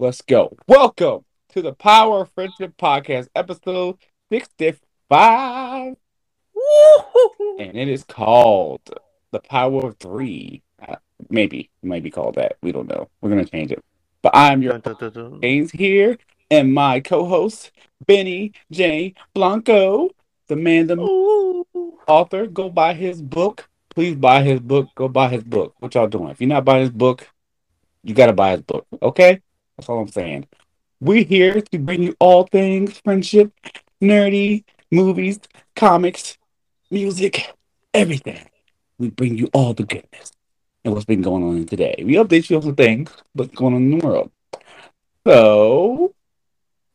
Let's go. Welcome to the Power of Friendship Podcast, episode 65. And it is called The Power of Three. Uh, maybe. It might be called that. We don't know. We're going to change it. But I'm your. James here, and my co host, Benny J. Blanco, the man, the Ooh. author. Go buy his book. Please buy his book. Go buy his book. What y'all doing? If you're not buying his book, you got to buy his book. Okay? That's all I'm saying. We're here to bring you all things friendship, nerdy, movies, comics, music, everything. We bring you all the goodness and what's been going on today. We update you on some things, what's going on in the world. So,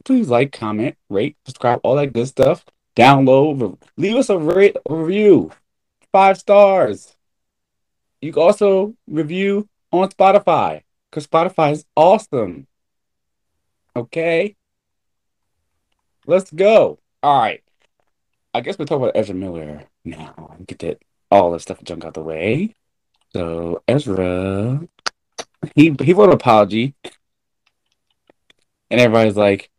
please like, comment, rate, subscribe, all that good stuff. Download, leave us a rate a review, five stars. You can also review on Spotify because Spotify is awesome. Okay, let's go. All right, I guess we'll talk about Ezra Miller now. Get that all that stuff junk out the way. So Ezra, he he wrote an apology, and everybody's like,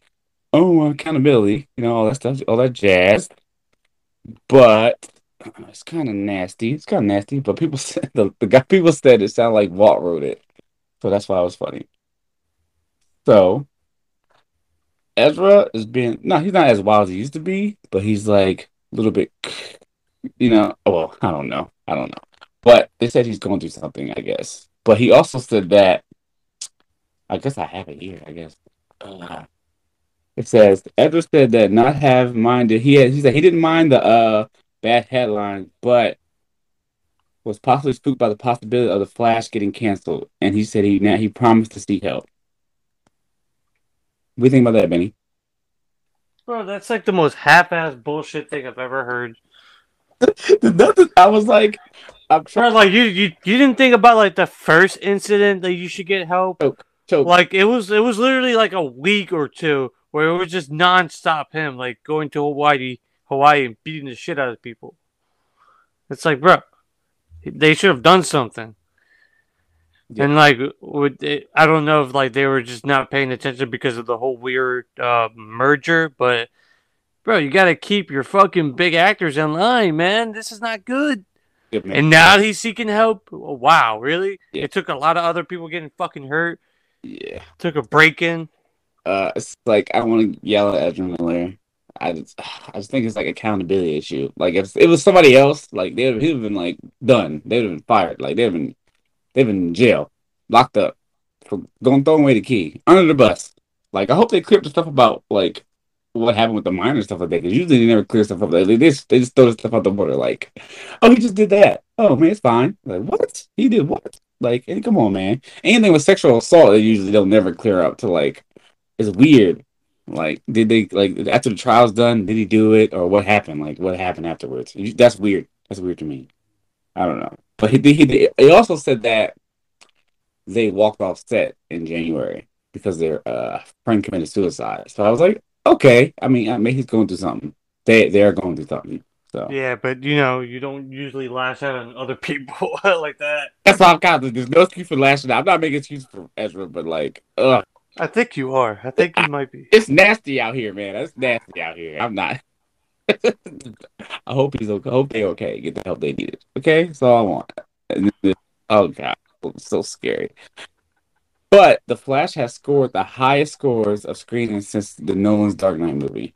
"Oh, accountability," you know, all that stuff, all that jazz. But uh, it's kind of nasty. It's kind of nasty. But people said the, the guy people said it sounded like Walt wrote it, so that's why it was funny. So Ezra is being no, he's not as wild as he used to be, but he's like a little bit, you know. Well, I don't know. I don't know. But they said he's going through something, I guess. But he also said that. I guess I have it here. I guess. Uh, it says Ezra said that not have minded. He had, he said he didn't mind the uh bad headline, but was possibly spooked by the possibility of the Flash getting canceled. And he said he now he promised to seek help. What do you think about that, Benny? Bro, that's like the most half-ass bullshit thing I've ever heard. Nothing. I was like, I'm trying like you, you, you didn't think about like the first incident that you should get help. to choke. Like it was, it was literally like a week or two where it was just non-stop him like going to Hawaii, Hawaii and beating the shit out of people. It's like, bro, they should have done something. Yeah. And like, would it, I don't know if like they were just not paying attention because of the whole weird uh, merger, but bro, you got to keep your fucking big actors in line, man. This is not good. Good. And now he's seeking help. Wow, really? Yeah. It took a lot of other people getting fucking hurt. yeah. Took a break in. Uh, it's like I want to yell at Ezra Miller. I just, I just think it's like accountability issue. Like if it was somebody else, like they'd he'd have been like done. They'd have been fired. Like they'd have been, they've been in jail, locked up for going throwing away the key under the bus. Like I hope they clear up the stuff about like what happened with the minor stuff like that. Because usually they never clear stuff up. Like, they just they just throw the stuff out the water. Like, oh, he just did that. Oh man, it's fine. Like what? He did what? Like, and come on, man. Anything with sexual assault, they usually they'll never clear up to like. It's weird. Like, did they like after the trial's done? Did he do it or what happened? Like, what happened afterwards? That's weird. That's weird to me. I don't know. But he he, he also said that they walked off set in January because their uh, friend committed suicide. So I was like, okay. I mean, I mean, he's going through something. They they are going through something. So Yeah, but you know, you don't usually lash out on other people like that. that's all I'm kind of. There's no excuse for lashing out. I'm not making excuses for Ezra, but like, ugh, I think you are. I think you might be. it's nasty out here, man. It's nasty out here. I'm not. I hope he's okay. I hope they okay. Get the help they needed. Okay, that's all I want. Then- Oh god, it's so scary. But the Flash has scored the highest scores of screenings since the Nolan's Dark Knight movie.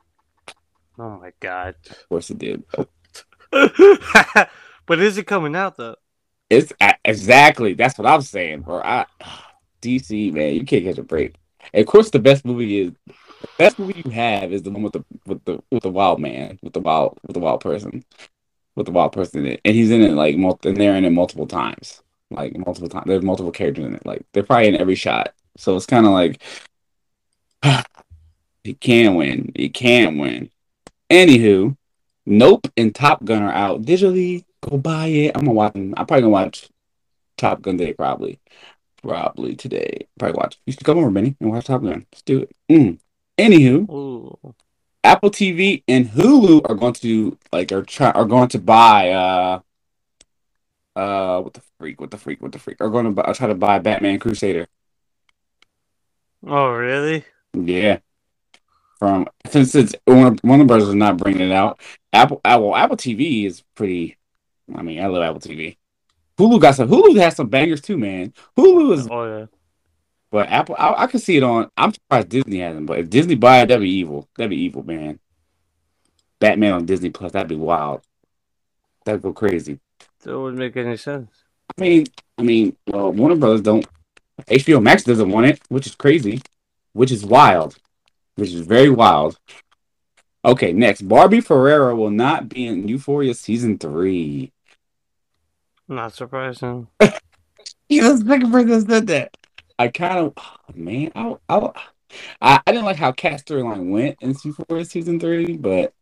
Oh my god. Of course, it did. but is it coming out though? It's exactly that's what I'm saying, bro. I DC man, you can't catch a break. And of course, the best movie is the best movie you have is the one with the with the with the wild man, with the wild with the wild person, with the wild person in it, and he's in it like multi, and they're in it multiple times, like multiple times. There's multiple characters in it, like they're probably in every shot. So it's kind of like he can win, he can win. Anywho, Nope and Top Gun are out digitally. Go buy it. I'm gonna watch. I'm probably gonna watch Top Gun today. Probably, probably today. Probably watch. You should come over, Benny, and watch Top Gun. Let's do it. Mm. Anywho, Ooh. Apple TV and Hulu are going to like are try are going to buy uh uh what the freak what the freak what the freak are going to buy, try to buy Batman Crusader. Oh, really? Yeah. From since it's Warner, Warner Brothers is not bringing it out. Apple, Apple, Apple TV is pretty. I mean, I love Apple TV. Hulu got some. Hulu has some bangers too, man. Hulu is, Oh yeah. But Apple, I, I can see it on. I'm surprised Disney hasn't. But if Disney buy it, that'd be evil. That'd be evil, man. Batman on Disney Plus, that'd be wild. That'd go crazy. That wouldn't make any sense. I mean, I mean, well, Warner Brothers don't. HBO Max doesn't want it, which is crazy, which is wild, which is very wild. Okay, next, Barbie Ferreira will not be in Euphoria season three. Not surprising. You're the second person that said that. I kind of, oh, man, I, I, I, didn't like how Kat storyline went in Euphoria season three, but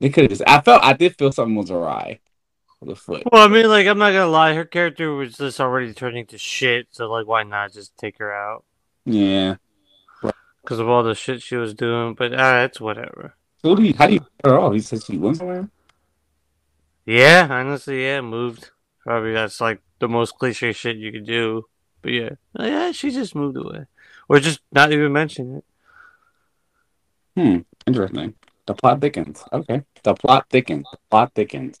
they could have just. I felt, I did feel something was awry the foot. Well, I mean, like, I'm not gonna lie, her character was just already turning to shit. So, like, why not just take her out? Yeah. Because of all the shit she was doing. But uh, it's whatever. So, do you, how do you cut her off? He said she went somewhere. Yeah, honestly, yeah, moved. Probably that's like the most cliche shit you could do. But yeah, Oh, yeah, she just moved away, or just not even mention it. Hmm. Interesting. The plot thickens. Okay. The plot thickens. The plot thickens.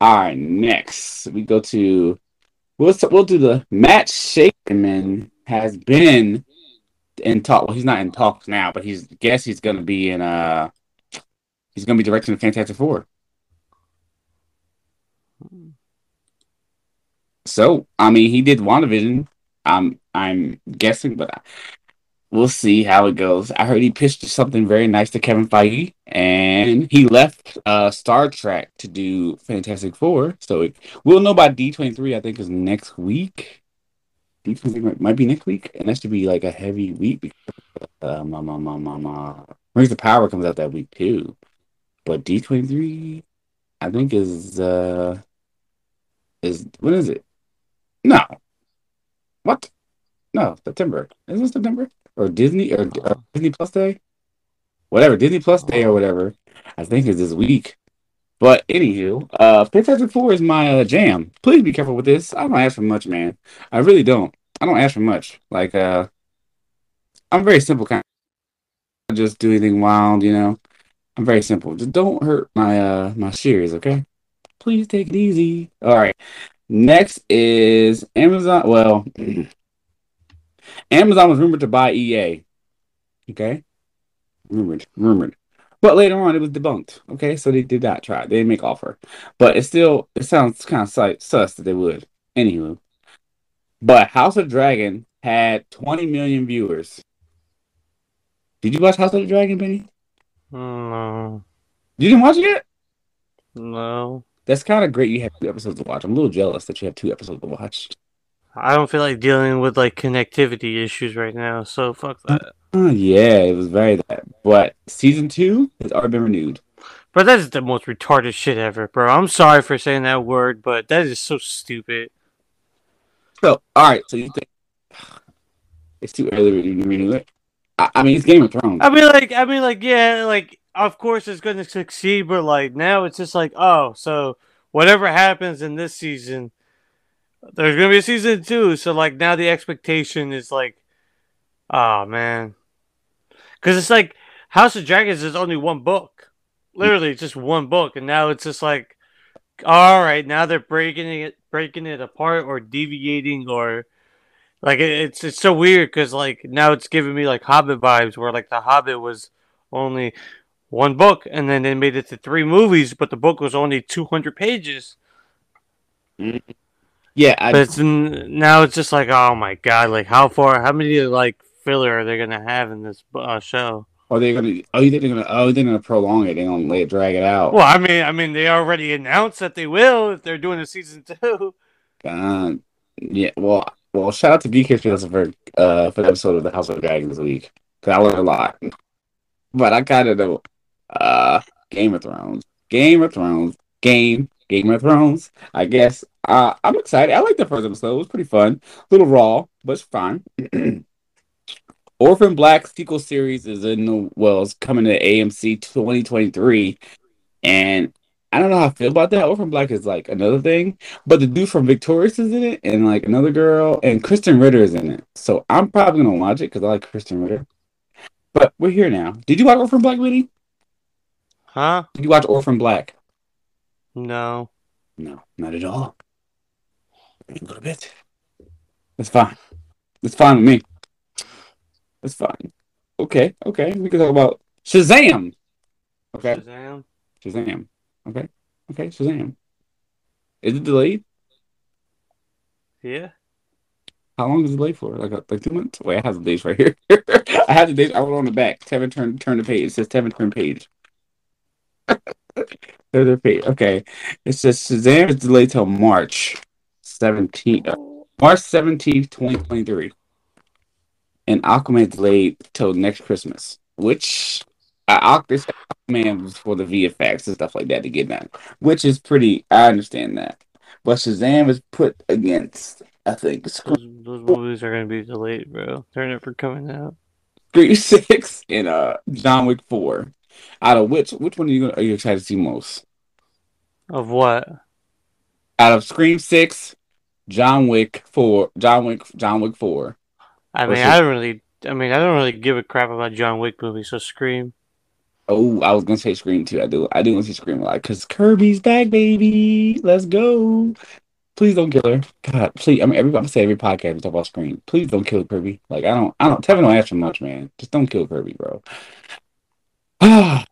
All right. Next, we go to. We'll we'll do the Matt Shakman has been in talk. Well, he's not in talks now, but he's guess he's gonna be in. Uh, he's gonna be directing the Fantastic Four. So I mean, he did WandaVision. I'm I'm guessing, but I, we'll see how it goes. I heard he pitched something very nice to Kevin Feige, and he left uh, Star Trek to do Fantastic Four. So it, we'll know by D twenty three. I think is next week. D twenty three might be next week, and that should be like a heavy week. Because, uh, my, my, my, my, my. Rings of Power comes out that week too, but D twenty three, I think is uh is when is it? No, what? No, September. Isn't it September? Or Disney or, or Disney Plus Day? Whatever, Disney Plus Day or whatever. I think is this week. But anywho, uh Fantastic Four is my uh, jam. Please be careful with this. I don't ask for much, man. I really don't. I don't ask for much. Like uh I'm very simple kind of just do anything wild, you know. I'm very simple. Just don't hurt my uh my shears, okay? Please take it easy. All right. Next is Amazon. Well, Amazon was rumored to buy EA. Okay, rumored, rumored. But later on, it was debunked. Okay, so they did not try. They didn't make offer. But it still it sounds kind of sus that they would. Anywho, but House of Dragon had 20 million viewers. Did you watch House of the Dragon, Benny? No, You didn't watch it yet? no. That's kind of great. You have two episodes to watch. I'm a little jealous that you have two episodes to watch. I don't feel like dealing with like connectivity issues right now. So fuck uh, that. Oh, yeah, it was very that. But season two has already been renewed. But that is the most retarded shit ever, bro. I'm sorry for saying that word, but that is so stupid. So, all right. So you think it's too early to renew it? I, I mean, it's Game of Thrones. I mean, like, I mean, like, yeah, like, of course it's going to succeed, but like now it's just like, oh, so whatever happens in this season, there's going to be a season two. So like now the expectation is like, oh man, because it's like House of Dragons is only one book, literally just one book, and now it's just like, all right, now they're breaking it, breaking it apart or deviating or. Like it- it's it's so weird because like now it's giving me like Hobbit vibes where like the Hobbit was only one book and then they made it to three movies, but the book was only two hundred pages. Yeah, I, But it's now it's just like oh my god, like how far, how many like filler are they gonna have in this uh, show? are they gonna? Oh, you think they're gonna? Oh, they're gonna prolong it. They're gonna let it drag it out. Well, I mean, I mean they already announced that they will if they're doing a season two. Uh, yeah. Well, well. Shout out to BK Fields for uh for the episode of the House of Dragons this week. Cause I learned a lot. But I kind of know. Uh, Game of Thrones. Game of Thrones. Game. Game of Thrones. I guess. Uh, I'm excited. I like the first episode. It was pretty fun. A little raw, but it's fine. Orphan Black sequel series is in the well, it's coming to AMC 2023, and I don't know how I feel about that. Orphan Black is like another thing, but the dude from Victorious is in it, and like another girl, and Krysten Ritter is in it. So I'm probably gonna watch it because I like Krysten Ritter. But we're here now. Did you watch Orphan Black, Winnie? Huh? Did you watch Orphan Black? No. No, not at all. A little bit. That's fine. That's fine with me. That's fine. Okay, okay. We can talk about Shazam. Okay. Shazam. Shazam. Okay. Okay, Shazam. Is it delayed? Yeah. How long is it delayed for? Like a, like two months? Wait, I have the dates right here. I have the dates. I wrote on the back. Tevin turn turn the page. It says Tevin turn page. Turn the page. Okay. It says Shazam is delayed till March 17th. uh, March 17th, 2023. And Aquaman delayed till next Christmas. Which uh, Aqu- this Aquaman was for the VFX and stuff like that to get done. Which is pretty I understand that. But Shazam is put against I think Those, those movies are gonna be delayed, bro. They're never coming out. Three Six and uh John Wick Four. Out of which which one are you gonna, are you excited to see most? Of what? Out of Scream Six, John Wick Four, John Wick, John Wick Four. I mean, I don't really. I mean, I don't really give a crap about John Wick movies. So Scream. Oh, I was gonna say Scream too. I do. I do want to see Scream a lot because Kirby's back, baby. Let's go. Please don't kill her. God, please. I mean, everybody say every podcast we talk about Scream. Please don't kill Kirby. Like I don't. I don't. Tevin don't ask for much, man. Just don't kill Kirby, bro. Ah,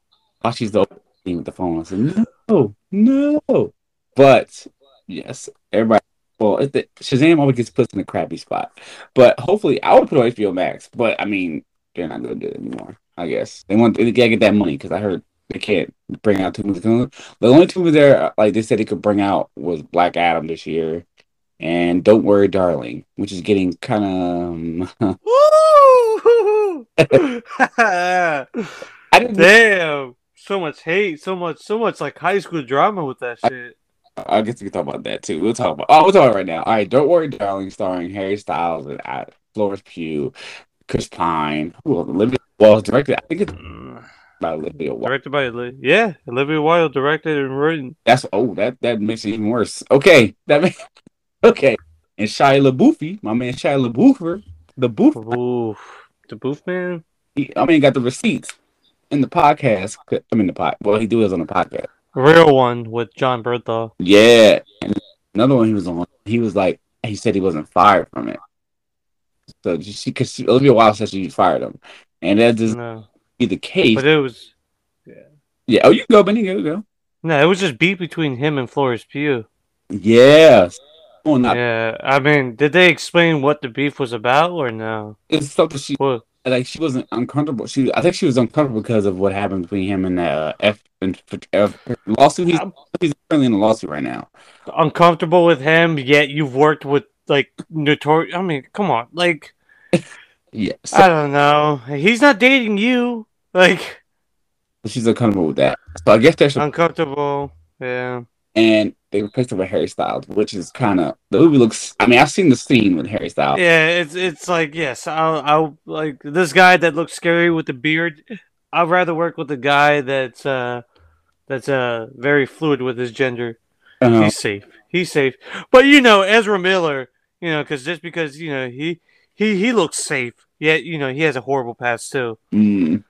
oh, she's the thing with the phone. I said no, no. But yes, everybody. Well, the, Shazam always gets put in a crappy spot. But hopefully, I would put on HBO Max. But I mean, they're not gonna do it anymore. I guess they want they gotta get that money because I heard they can't bring out two movies. The only two movies there, like they said, they could bring out was Black Adam this year, and Don't Worry, Darling, which is getting kind of. Woo! I didn't. Damn. So much hate. So much. So much like high school drama with that shit. I guess we can talk about that too. We'll talk about. Oh, we'll talk about it right now. All right, Don't Worry, Darling, starring Harry Styles and uh, Florence Pugh, Chris Pine. Who? Olivia. Well, directed. I think it's Mm. by Olivia. Wilde. Directed by Oli- yeah, Olivia Wilde directed and written. That's oh that that makes it even worse. Okay, that makes okay. And Shia LaBeouf, my man Shia LaBeouf, the booth. Ooh, the Booth Man. He, I mean, got the receipts in the podcast. I mean, the pod. Well, he do it on the podcast. Real one with Jon Bernthal. Yeah, and another one he was on. He was like, he said he wasn't fired from it. So she, because Olivia Wilde said she fired him, and that doesn't No, be the case. but it was Yeah. yeah. Oh, you go, Benny. Go, go. no, it was just beef between him and Florence Pugh. Yeah. Oh, not. Yeah, I mean, did they explain what the beef was about or no? It's something she Well, like she wasn't uncomfortable. She, I think she was uncomfortable because of what happened between him and uh, F, and F lawsuit. He's, he's currently in a lawsuit right now. uncomfortable with him, yet you've worked with like notorious. I mean, come on, like Yeah, so I don't know. He's not dating you. Like she's uncomfortable with that. So I guess that's uncomfortable. Yeah. and they replaced her with Harry Styles, which is kind of the movie looks. I mean, I've seen the scene with Harry Styles. Yeah, it's it's like yes, I'll I'll like this guy that looks scary with the beard. I'd rather work with a guy that's uh that's uh very fluid with his gender. Uh, He's safe. He's safe. But you know, Ezra Miller, you know, because just because you know he he he looks safe, yet you know he has a horrible past too. mm,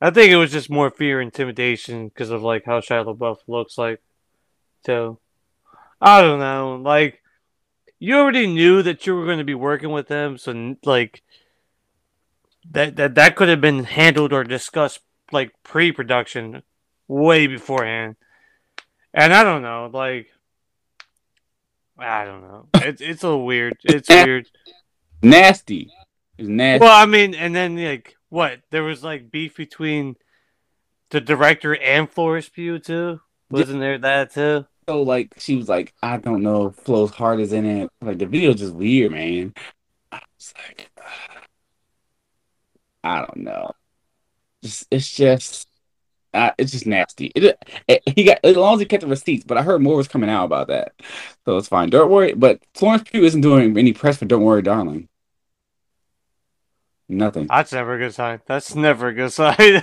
I think it was just more fear, intimidation because of like how Shia LaBeouf looks like. So I don't know. Like you already knew that you were going to be working with them, so like that that that could have been handled or discussed like pre-production, way beforehand. And I don't know, like I don't know. It's it's a little weird. It's weird. nasty. It's nasty. Well, I mean, and then like what? There was like beef between the director and Florence Pugh too. Wasn't there that too? So like she was like, I don't know, if Flo's heart is in it. Like the video just weird, man. I was like, I don't know. Just it's just. Uh, it's just nasty. It, it, he got as long as he kept the receipts, but I heard more was coming out about that, so it's fine. Don't worry. But Florence Pugh isn't doing any press for "Don't Worry, Darling." Nothing. That's never a good sign. That's never a good sign.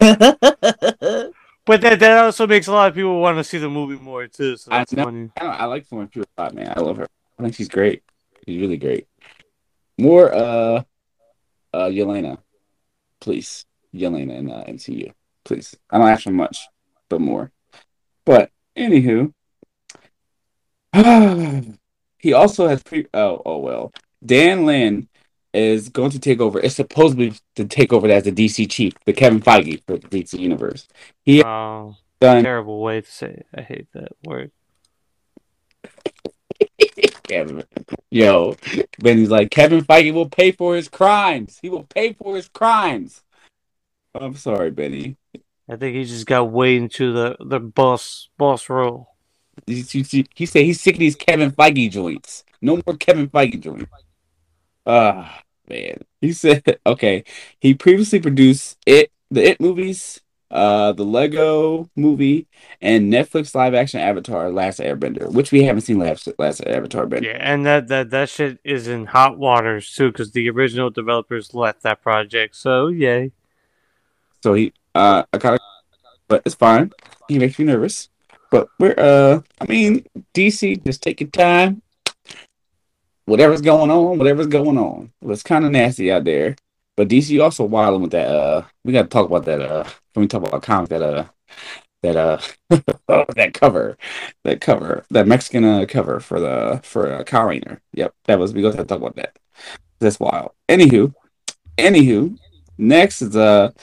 But that that also makes a lot of people want to see the movie more too. So I that's know. funny. I, don't, I like Florence Pugh a lot, man. I love her. I think she's great. She's really great. More uh uh Yelena. Please. Yelena in uh, MCU. Please. I don't ask for much, but more. But anywho. he also has pre oh oh well. Dan Lin is going to take over. It's supposedly to take over as the DC chief, the Kevin Feige for the DC universe. He Oh, done terrible way to say it. I hate that word. Kevin. Yo, Benny's like Kevin Feige will pay for his crimes. He will pay for his crimes. I'm sorry, Benny. I think he just got way into the the boss boss role. He, he, he said he's sick of these Kevin Feige joints. No more Kevin Feige joints. Ah, man. He said, okay. He previously produced it, the It movies, uh, the Lego movie, and Netflix live action Avatar: Last Airbender, which we haven't seen last Last Avatar Bender. Yeah, and that that that shit is in hot waters too, because the original developers left that project. So yay. So he, uh, I kind of, but it's fine. He makes me nervous. But we're, uh, I mean, DC, just take your time. Whatever's going on, whatever's going on. It's kind of nasty out there. But DC also wilding with that. Uh, we got to talk about that. Uh, when we talk about comic, that uh, that uh, that cover, that cover, that Mexican uh, cover for the for uh, Kyle Rayner. Yep, that was. We got to talk about that. That's wild. Anywho, anywho, next is a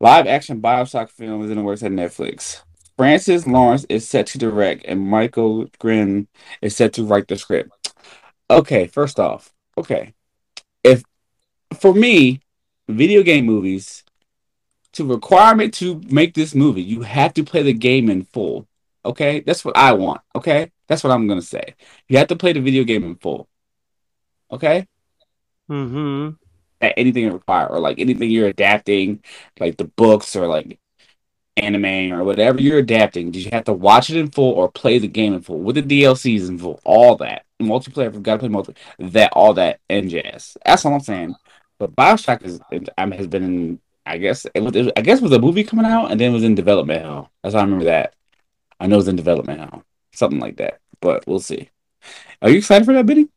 live action Bioshock film is in the works at Netflix. Francis Lawrence is set to direct, and Michael Green is set to write the script. Okay, first off, okay, if for me, video game movies, to requirement to make this movie, you have to play the game in full. Okay, that's what I want. Okay, that's what I'm gonna say. You have to play the video game in full. Okay, Mm-hmm. that anything require or like anything you're adapting, like the books or like anime or whatever you're adapting, did you have to watch it in full or play the game in full with the DLCs in full, all that multiplayer? We've got to play multiplayer, that all that and jazz. That's all I'm saying. But Bioshock is has been in, I guess it was, I guess it was a movie coming out and then it was in development hell. That's how I remember that. I know it was in development hell, something like that. But we'll see. Are you excited for that, Benny?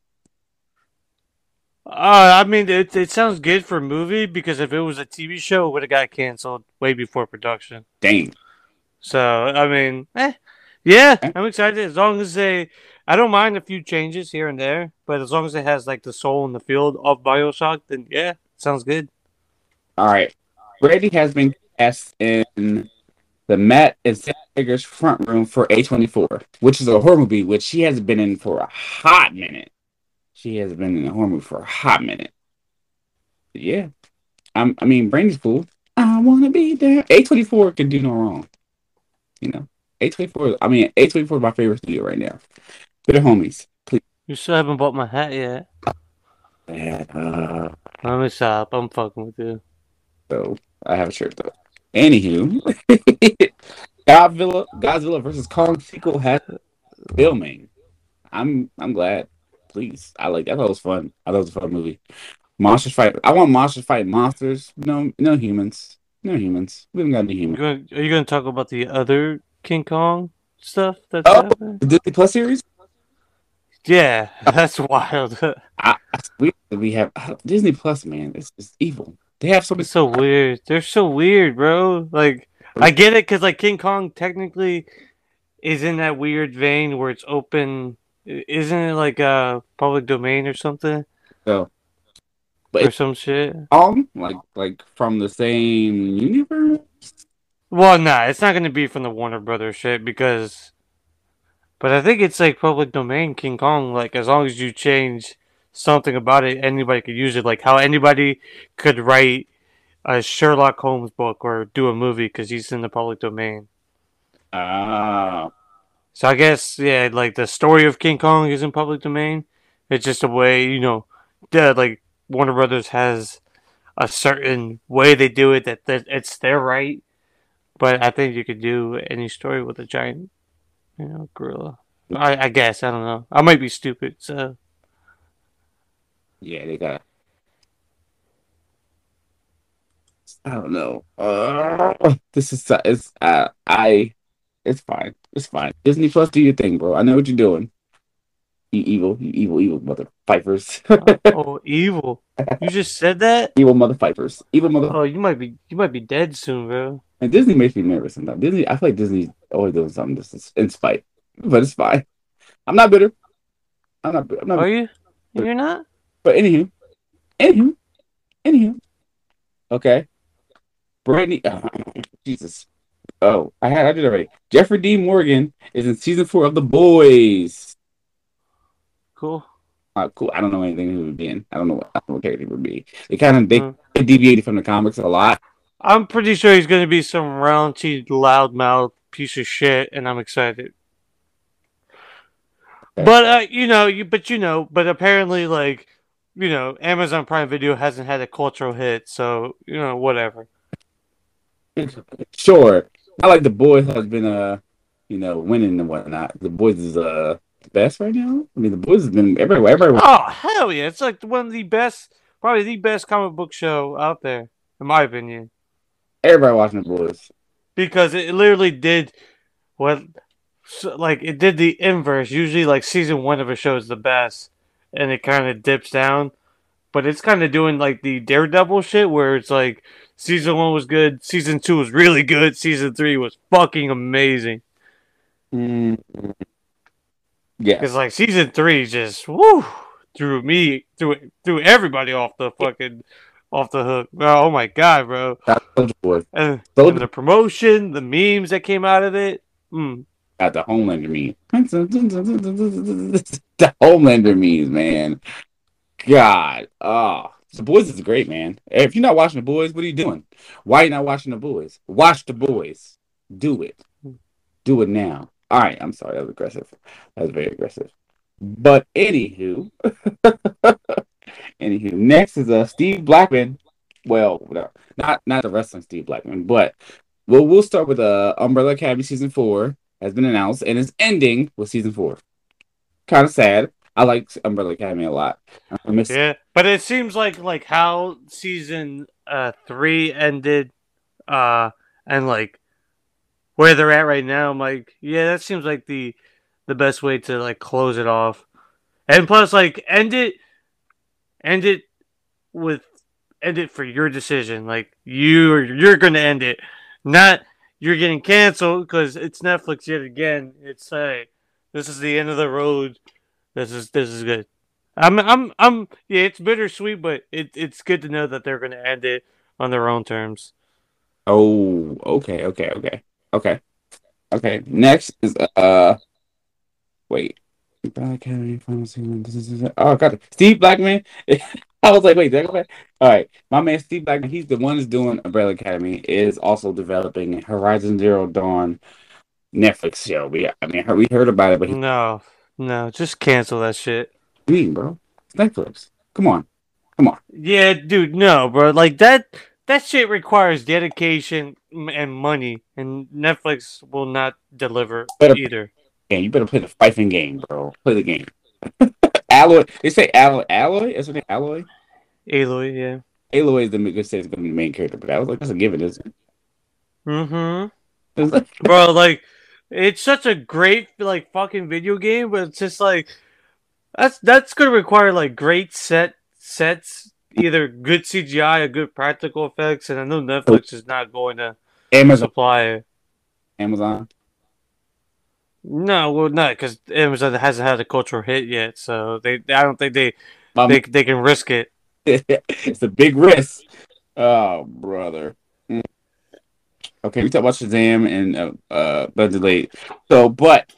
Uh, I mean, it it sounds good for a movie because if it was a TV show, it would have got canceled way before production. Dang. So I mean, eh, yeah, Eh. I'm excited as long as they. I don't mind a few changes here and there, but as long as it has like the soul and the field of Bioshock, then yeah, sounds good. All right. Brady has been cast in the Matt Sam Eggers front room for A24, which is a horror movie, which she has been in for a hot minute. She has been in a horror movie for a hot minute. Yeah. I'm, I mean, Brandy's cool. I want to be there. A24 can do no wrong. You know, A24, I mean, A24 is my favorite studio right now. They're homies. Please. You still haven't bought my hat yet. Man, uh, Let me stop. I'm fucking with you. So I have a shirt though. Anywho, Godzilla, Godzilla versus Kong sequel has filming. I'm I'm glad. Please, I like that. I thought it was fun. I thought it was a fun movie. Monsters fight. I want monsters fight monsters. No, no humans. No humans. We haven't got any humans. are you going to talk about the other King Kong stuff that's Oh. happening? The Disney Plus series. Yeah, uh, that's wild. I, we we have Disney Plus. Man, it's it's evil. They have so many. So weird. They're so weird, bro. Like, I get it because like King Kong technically is in that weird vein where it's open. Isn't it like a public domain or something So, but or some shit? Kong like like from the same universe. Well, nah, it's not gonna be from the Warner Brothers shit because. But I think it's like public domain King Kong. Like as long as you change something about it, anybody could use it. Like how anybody could write a Sherlock Holmes book or do a movie because he's in the public domain. Ah, So I guess yeah, like the story of King Kong is in public domain. It's just a way, you know, the, like Warner Brothers has a certain way they do it that, that it's their right. But I think you could do any story with a giant, you know, gorilla. I, I guess I don't know. I might be stupid. So yeah, they got. I don't know. Uh, this is it's uh, I. It's fine. It's fine. Disney Plus, do your thing, bro. I know what you're doing. You evil, you evil, evil mother fifers. Oh, oh, evil! You just said that. Evil mother fifers. Evil mother. Oh, you might be you might be dead soon, bro. And Disney makes me nervous sometimes. Disney, I feel like Disney's always doing something just in spite, but it's fine. I'm not bitter. I'm not. I'm not. Are you? You're not. But anywho, anywho, anywho. Okay. Brittany, oh, Jesus. Oh, I had I did already. Jeffrey D. Morgan is in season four of The Boys. Cool. Uh, cool. I don't know anything who would be in. I don't know what, I don't know what character would be. They kind of they, mm. they deviated from the comics a lot. I'm pretty sure he's going to be some raunchy, loudmouth piece of shit, and I'm excited. Okay. But uh, you know, you but you know, but apparently, like you know, Amazon Prime Video hasn't had a cultural hit, so you know, whatever. Sure, I like the boys has been uh, you know, winning and whatnot. The boys is uh the best right now. I mean, the boys have been everywhere. everywhere. Oh hell yeah! It's like one of the best, probably the best comic book show out there, in my opinion. Everybody watching the boys because it literally did what, like it did the inverse. Usually, like season one of a show is the best and it kind of dips down. But it's kind of doing like the Daredevil shit where it's like season one was good, season two was really good, season three was fucking amazing. Mm-hmm. Yeah, because like season three just woo threw me threw threw everybody off the fucking off the hook. Oh my god, bro! And, and the promotion, the memes that came out of it. Mm at the Homelander meme. the Homelander memes, man. God, oh, the boys is great, man. If you're not watching the boys, what are you doing? Why are you not watching the boys? Watch the boys. Do it. Do it now. All right, I'm sorry, that was aggressive. That was very aggressive. But anywho, anywho, next is uh Steve Blackman. Well, not not the wrestling Steve Blackman, but well, we'll start with uh Umbrella Academy season four has been announced and is ending with season four. Kind of sad. I like Umbrella Academy a lot. Miss- yeah, but it seems like like how season uh three ended, uh, and like where they're at right now. I'm like, yeah, that seems like the the best way to like close it off, and plus like end it, end it with end it for your decision. Like you you're gonna end it, not you're getting canceled because it's Netflix yet again. It's hey, this is the end of the road. This is this is good. I'm I'm I'm yeah, it's bittersweet, but it it's good to know that they're gonna end it on their own terms. Oh, okay, okay, okay, okay, okay. Next is uh, wait, Academy final season. Oh, God, Steve Blackman I was like, wait, that go back? All right. My man Steve Blackman, he's the one that's doing Umbrella Academy, is also developing Horizon Zero Dawn Netflix show. We, I mean, we heard about it, but he... no, no, just cancel that shit. What mean, bro? It's Netflix. Come on, come on. Yeah, dude, no, bro. Like that, that shit requires dedication and money, and Netflix will not deliver better, either. Yeah, you better play the fighting game, bro. Play the game. Alloy. They say Alloy. Alloy. Is her name Alloy? Aloy. Yeah. Aloy is the good say is going to be the main character, but I was like, that's a given, isn't it? Mm-hmm. Bro, like, it's such a great like fucking video game, but it's just like that's that's going to require like great set sets, either good CGI or good practical effects, and I know Netflix is not going to Amazon supply it. Amazon. No, well, not because Amazon hasn't had a cultural hit yet, so they I don't think they um, they they can risk it. it's a big risk. Oh, brother. Mm. Okay, we talked about Shazam and uh, uh Late. So, but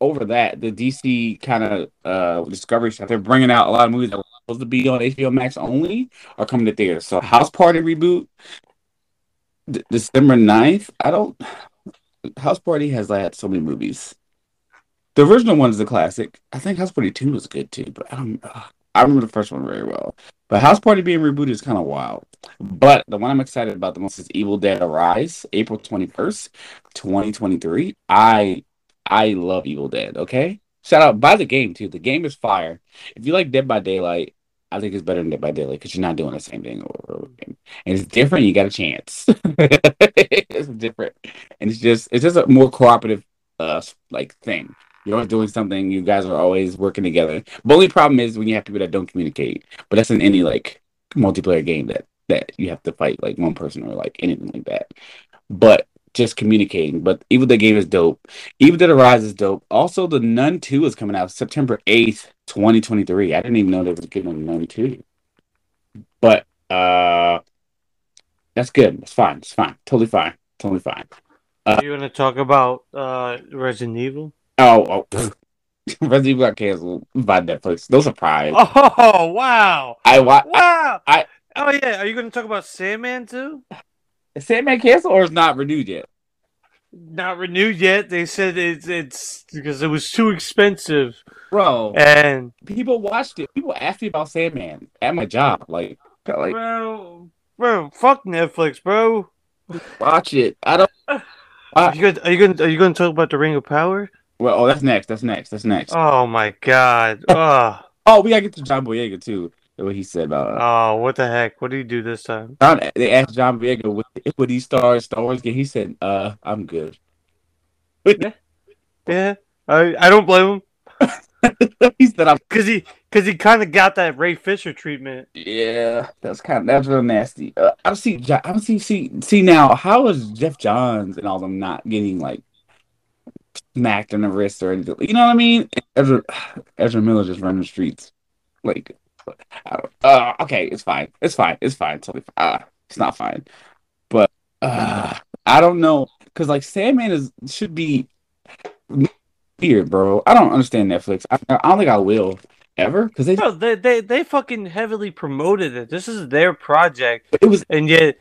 over that, the DC kind of uh Discovery stuff, they're bringing out a lot of movies that were supposed to be on HBO Max only are coming to theaters. So, House Party reboot, D- December 9th. I don't. House Party has had so many movies. The original one is a classic. I think House Party Two was good too, but I don't. I remember the first one very well. But House Party being rebooted is kind of wild. But the one I'm excited about the most is Evil Dead Arise, April 21st, 2023. I I love Evil Dead. Okay, shout out buy the game too. The game is fire. If you like Dead by Daylight, I think it's better than Dead by Daylight because you're not doing the same thing over and again. And it's different. You got a chance. it's different, and it's just it's just a more cooperative uh like thing. You're always doing something. You guys are always working together. The only problem is when you have people that don't communicate. But that's in any like multiplayer game that that you have to fight like one person or like anything like that. But just communicating. But Evil Dead game is dope. Evil Dead Rise is dope. Also, the Nun 2 is coming out September 8th, 2023. I didn't even know they was getting a Nun 2. But uh that's good. It's fine. It's fine. Totally fine. Totally fine. Are you going to talk about uh, Resident Evil? Oh, oh. Resident Evil got canceled by Netflix. No surprise. Oh, wow. I wa- Wow. I- oh, yeah. Are you going to talk about Sandman too? Is Sandman canceled or is not renewed yet? Not renewed yet. They said it's it's because it was too expensive. Bro, And, people watched it. People asked me about Sandman at my job. Like, like bro, bro, fuck Netflix, bro. watch it. I don't. Are you going to are you to are you going to talk about the Ring of Power? Well, oh, that's next. That's next. That's next. Oh my god. Oh, Oh, we gotta get to John Boyega too. What he said about. Uh, oh, what the heck? What did he do this time? John, they asked John Boyega what would he star in Star Wars game. He said, "Uh, I'm good." Yeah, I I don't blame him he said, "I'm." because he because he kind of got that Ray Fisher treatment. Yeah, that's kind of that's real nasty. Uh, I don't see. I see. See. See now. How is Geoff Johns and all them not getting like smacked in the wrist or anything? You know what I mean? Ezra, Ezra Miller just running the streets. Like. Uh, okay, it's fine. It's fine. It's fine. Totally fine. Uh, it's not fine. But uh, I don't know because like Sandman is should be weird, bro. I don't understand Netflix. I, I don't think I will ever because they Bro, they, they they fucking heavily promoted it. This is their project, it was and yet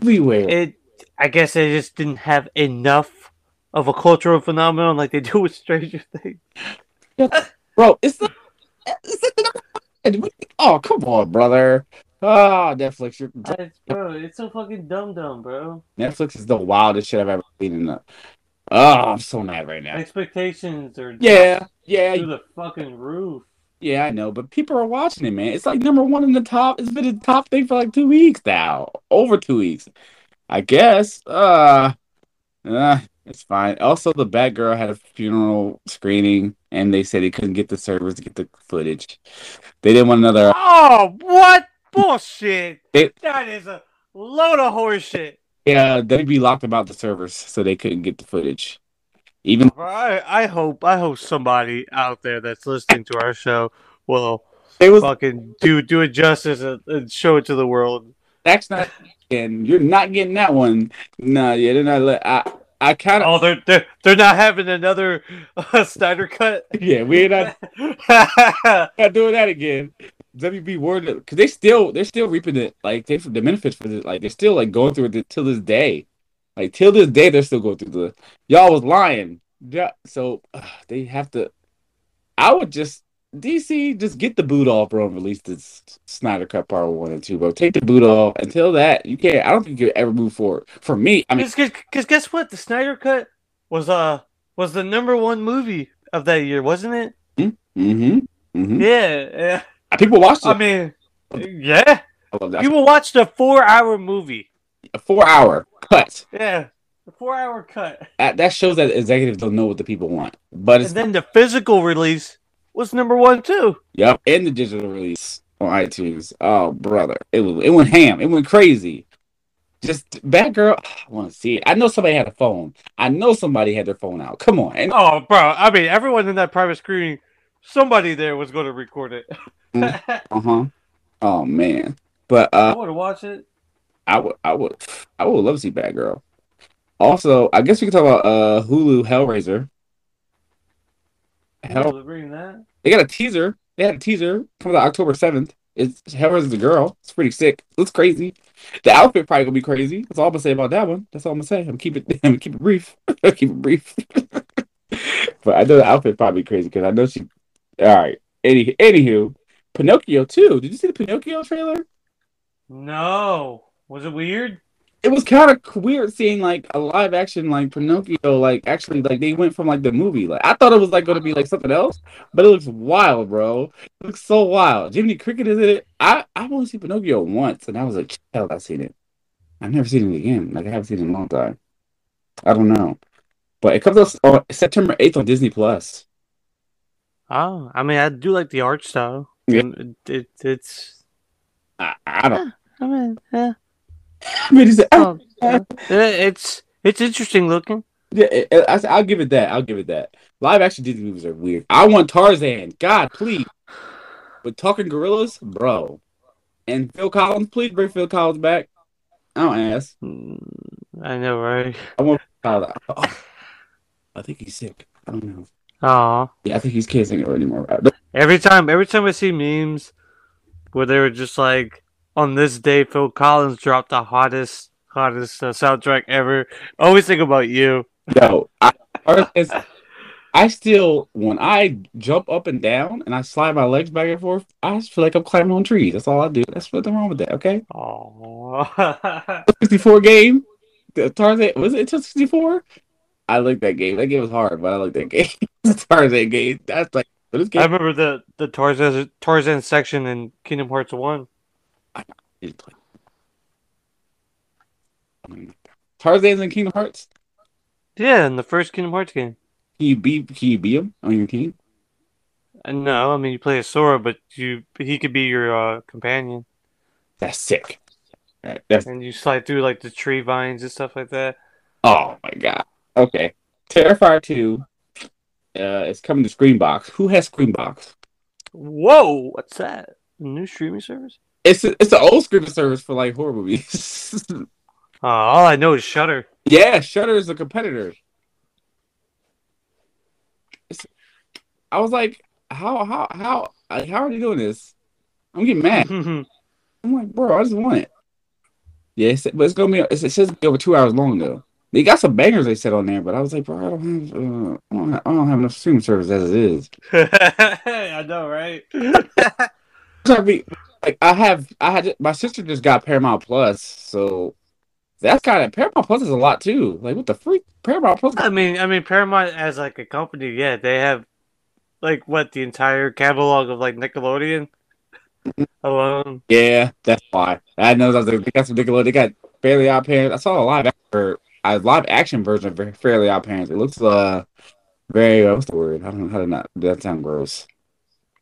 everywhere. it. I guess they just didn't have enough of a cultural phenomenon like they do with Stranger Things. bro. It's the, it's the oh come on, brother. Oh, Netflix, you're, It's, bro, it's so fucking dumb, dumb, bro. Netflix is the wildest shit I've ever seen. In the, oh, I'm so mad right now. Expectations are Yeah, yeah, through the fucking roof. yeah. I know, but people are watching it, man. It's like number one in the top. It's been a top thing for like two weeks now, over two weeks, I guess. Uh, uh it's fine. Also, the Batgirl had a funeral screening, and they said they couldn't get the servers to get the footage. They didn't want another. Oh, what bullshit! It- that is a load of horseshit. Yeah, they'd be locked about the servers, so they couldn't get the footage. Even I, I hope I hope somebody out there that's listening to our show will it was fucking do do it justice and, and show it to the world. that's not, and you're not getting that one. No, yeah, they're not. Let, I I kind of Oh, they're they're, they're not having another uh, Snyder cut. yeah, we're not, not doing that again. WB word because they still they're still reaping it like they the benefits for this like they're still like going through it till this day, like till this day they're still going through the y'all was lying. Yeah, so uh, they have to. I would just DC just get the boot off, bro, and release this Snyder Cut Part One and Two, bro. Take the boot off. Until that, you can't. I don't think you ever move forward. For me, I mean, Because guess what? The Snyder cut was uh was the number one movie of that year, wasn't it? mm-hmm, mm-hmm. Yeah. yeah. People watched it. I mean, yeah. I. People watched a four-hour movie. a four hour cut. Yeah, a four-hour cut. That, that shows that executives don't know what the people want. But it's And then the physical release was number one too. yep, and the digital release on iTunes. Oh brother, it was it went ham. It went crazy. Just Batgirl. I want to see it. I know somebody had a phone. I know somebody had their phone out. Come on, and Oh, bro! I mean, everyone in that private screening, somebody there was going to record it. uh huh. Oh man, but I uh, want to watch it. I would I would I would love to see Batgirl. Also, I guess we can talk about uh Hulu Hellraiser. Hell, They're that. They got a teaser. They had a teaser from the October seventh. It's Hellraiser's a girl. It's pretty sick. Looks crazy. The outfit probably gonna be crazy. That's all I'm gonna say about that one. That's all I'm gonna say. I'm gonna keep it. I'm keep it brief. keep it brief. but I know the outfit probably crazy because I know she. All right. Any anywho, Pinocchio too. Did you see the Pinocchio trailer? No, was it weird? It was kind of weird seeing like a live action like Pinocchio like actually like they went from like the movie like I thought it was like going to be like something else but it looks wild bro it looks so wild Jiminy Cricket is in it I I've only seen Pinocchio once and I was a child I've seen it I've never seen it again like I haven't seen it in a long time I don't know but it comes out on September eighth on Disney Plus Oh, I mean, I do like the art style. Yeah. It, it, it's. I, I don't I mean, yeah. I mean it's, Oh, it's it's interesting looking. Yeah, it- it- I, I'll give it that. I'll give it that. Live action Disney movies are weird. I want Tarzan. God, please. But talking gorillas, bro. And Phil Collins, please bring Phil Collins back. I don't ask. Mm, I know, right? I want Phil Collins. Oh, I think he's sick. I don't know. Aw. Yeah, I think he's can't it anymore. Every time, every time I see memes where they were just like, on this day, Phil Collins dropped the hottest, hottest uh, soundtrack ever. Always think about you. yo, I, I still when I jump up and down and I slide my legs back and forth, I just feel like I'm climbing on trees. That's all I do. That's nothing wrong with that. Okay. Aw. 64 game. The Tarzan was it 64? I like that game. That game was hard, but I like that game. Tarzan game. That's like but this I remember the the Tarzan Tarzan section in Kingdom Hearts One. Like Tarzan's in Kingdom Hearts. Yeah, in the first Kingdom Hearts game. Can you beat can you beat him on your team? Uh, No, I mean you play as Sora, but you he could be your uh, companion, That's sick. That- That's and you slide through like the tree vines and stuff like that. oh my god. Okay. Terrifier 2 uh is coming to Screambox. Who has Screambox? Whoa, what's that? A new streaming service? It's a, it's an old streaming service for like horror movies. Uh, all I know is Shudder. yeah, Shudder is a competitor. It's, I was like, how how how like, how are they doing this? I'm getting mad. I'm like, bro, I just want it. Yeah, it's, but it's gonna be. It's, it says over two hours long though. They got some bangers they said on there, but I was like, bro, I don't have, uh, I don't have, I don't have enough streaming service as it is. I know, right? I like, I have, I had my sister just got Paramount Plus, so that's kind of Paramount Plus is a lot too. Like, what the freak? Paramount Plus. I mean, I mean, Paramount as like a company, yeah, they have like what the entire catalog of like Nickelodeon alone. Yeah, that's why. I know that they got some Nickelodeon. They got Fairly Odd Parents. I saw a live action, a live action version of Fairly Odd Parents. It looks uh very what's the word? I don't know how to not. That sound gross.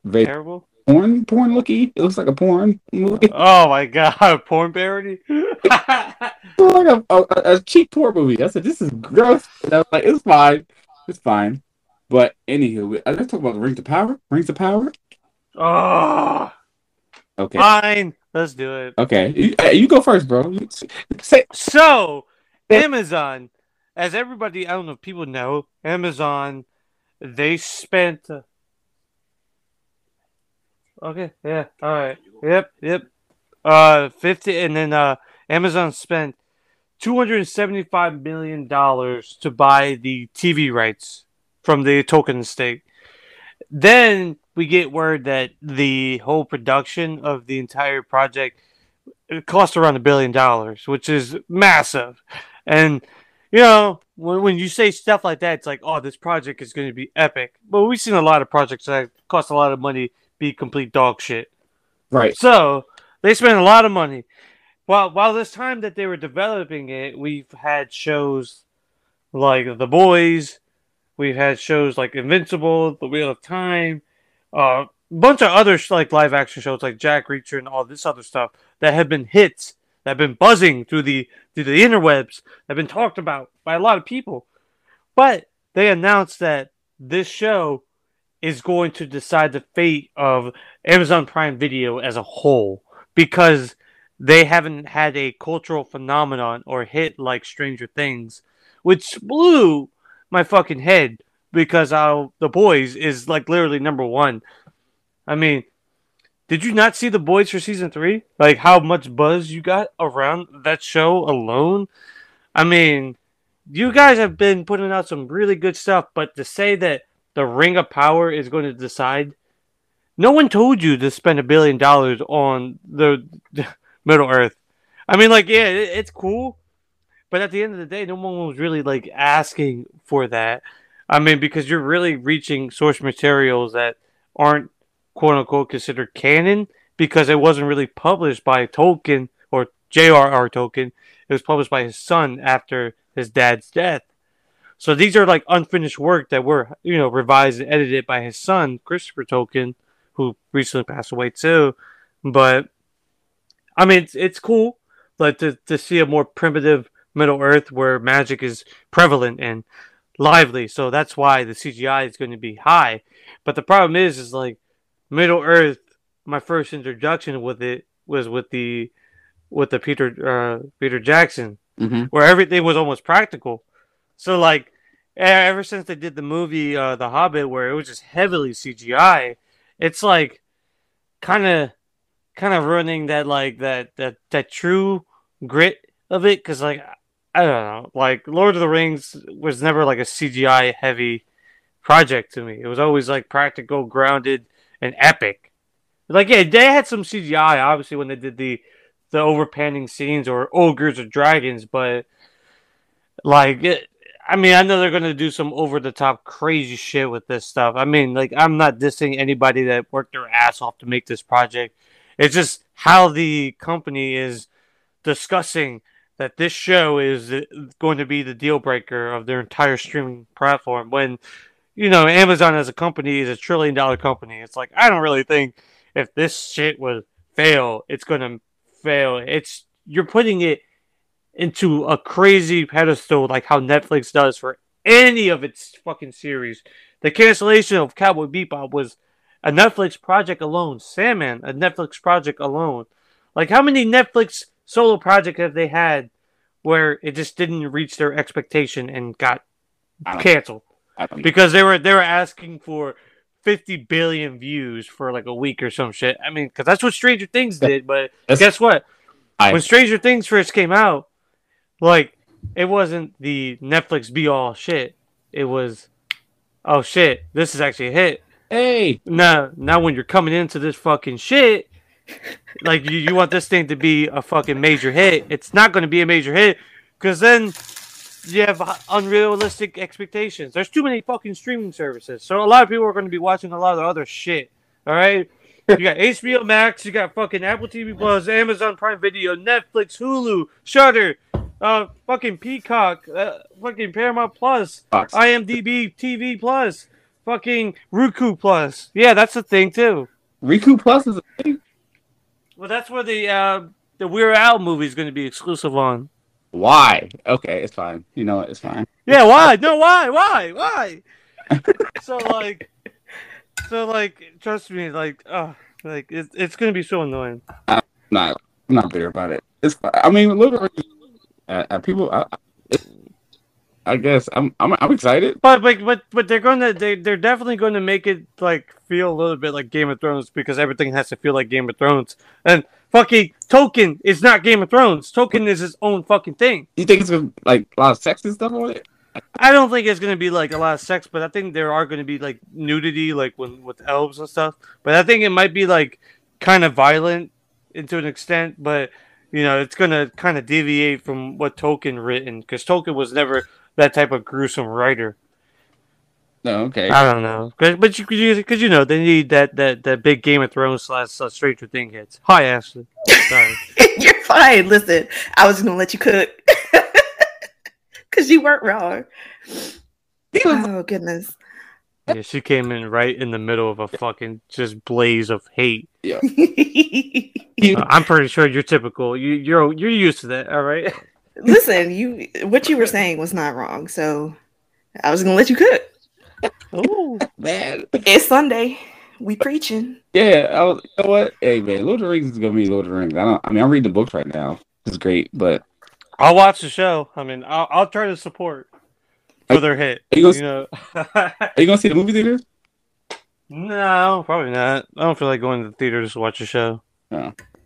Very Terrible. Porn, porn looky. It looks like a porn movie. Oh my god, porn parody. Like a, a, a cheap porn movie. I said this is gross. And I was like, it's fine, it's fine. But anywho, uh, let's talk about Rings of Power. Rings of Power. oh, Okay, fine. Let's do it. okay. You, you go first, bro. Say So, Amazon, as everybody, I don't know if people know, Amazon, they spent. Okay, yeah, all right, yep, yep. Uh, fifty, and then uh, Amazon spent two hundred seventy-five million dollars to buy the TV rights from the Tolkien estate. Then we get word that the whole production of the entire project it cost around a billion dollars, which is massive. And you know, when, when you say stuff like that, it's like, oh, this project is going to be epic. But we've seen a lot of projects that cost a lot of money be complete dog shit. right. So they spent a lot of money. While while this time that they were developing it, we've had shows like The Boys, we've had shows like Invincible, The Wheel of Time, a uh, bunch of other like live action shows like Jack Reacher and all this other stuff that have been hits that have been buzzing through the through the interwebs, that have been talked about by a lot of people. But they announced that this show is going to decide the fate of Amazon Prime Video as a whole because they haven't had a cultural phenomenon or hit like Stranger Things, which blew my fucking head because how The Boys is like literally number one. I mean, did you not see The Boys for season three? Like how much buzz you got around that show alone? I mean, you guys have been putting out some really good stuff, but to say that the Ring of Power is going to decide. No one told you to spend a billion dollars on the Middle Earth. I mean, like, yeah, it, it's cool, but at the end of the day, no one was really like asking for that. I mean, because you're really reaching source materials that aren't quote unquote considered canon because it wasn't really published by Tolkien or J.R.R. Tolkien. It was published by his son after his dad's death. So these are like unfinished work that were, you know, revised and edited by his son, Christopher Tolkien, who recently passed away too. But I mean, it's, it's cool, but to, to see a more primitive Middle Earth where magic is prevalent and lively. So that's why the CGI is going to be high. But the problem is, is like Middle Earth. My first introduction with it was with the with the Peter uh, Peter Jackson, Mm-hmm. where everything was almost practical. So like ever since they did the movie uh, The Hobbit, where it was just heavily CGI, it's like kind of kind of ruining that like that that that true grit of it because like I don't know, like Lord of the Rings was never like a CGI heavy project to me. It was always like practical, grounded, and epic. Like yeah, they had some CGI obviously when they did the the overpanning scenes or ogres or dragons, but like it, I mean, I know they're gonna do some over the top crazy shit with this stuff. I mean, like I'm not dissing anybody that worked their ass off to make this project. It's just how the company is discussing that this show is going to be the deal breaker of their entire streaming platform when you know Amazon as a company is a trillion dollar company. It's like I don't really think if this shit would fail, it's going to fail. It's you're putting it into a crazy pedestal like how Netflix does for any of its fucking series. The cancellation of Cowboy Bebop was a Netflix project alone. Sandman, a Netflix project alone. Like how many Netflix solo projects have they had where it just didn't reach their expectation and got canceled because they were they were asking for 50 billion views for like a week or some shit. I mean, because that's what Stranger Things did. But That's- guess what? I- when Stranger Things first came out, like it wasn't the Netflix be all shit. It was, oh shit, this is actually a hit. Hey, Now, now when you're coming into this fucking shit, like you, you want this thing to be a fucking major hit. It's not going to be a major hit because then you have unrealistic expectations. There's too many fucking streaming services, so a lot of people are going to be watching a lot of other shit. All right. You got HBO Max, you got fucking Apple TV Plus, Amazon Prime Video, Netflix, Hulu, Shudder, uh, fucking Peacock, uh, fucking Paramount Plus, Fox. IMDb TV Plus, fucking Roku Plus. Yeah, that's a thing too. Roku Plus is a thing. Well, that's where the uh, the Weird Al movie is going to be exclusive on. Why? Okay, it's fine. You know what? It's fine. Yeah, why? No, why? Why? Why? so like, so like, trust me, like, uh, like it's it's going to be so annoying. Not, I'm not bitter about it. It's. Fine. I mean, look at uh, uh, people. I, I- guess I'm. I'm. I'm excited. But like, but but they're going to they they're definitely going to make it like feel a little bit like Game of Thrones because everything has to feel like Game of Thrones. And fucking Tolkien is not Game of Thrones. Tolkien is his own fucking thing. You think it's gonna like a lot of sex and stuff on it? I don't think it's gonna be like a lot of sex, but I think there are gonna be like nudity, like when with elves and stuff. But I think it might be like kind of violent into an extent, but you know, it's gonna kind of deviate from what Tolkien written because Tolkien was never that type of gruesome writer. No. Okay. I don't know, but you could you because you know they need that that that big Game of Thrones slash uh, Stranger Thing hits. Hi, Ashley. Sorry. You're fine. Listen, I was gonna let you cook because you weren't wrong. Oh goodness. Yeah, she came in right in the middle of a fucking just blaze of hate. Uh, I'm pretty sure you're typical. You you're you're used to that, all right? Listen, you what you were saying was not wrong, so I was gonna let you cook. oh man. It's Sunday. We preaching. Yeah. I was. You know what? Hey, man. Lord of the Rings is gonna be Lord of the Rings. I don't. I mean, I'm reading the books right now. It's great, but I'll watch the show. I mean, I'll I'll try to support for their hit. Are you You gonna- know. are you gonna see the movie theater? no, probably not. I don't feel like going to the theaters to watch a show.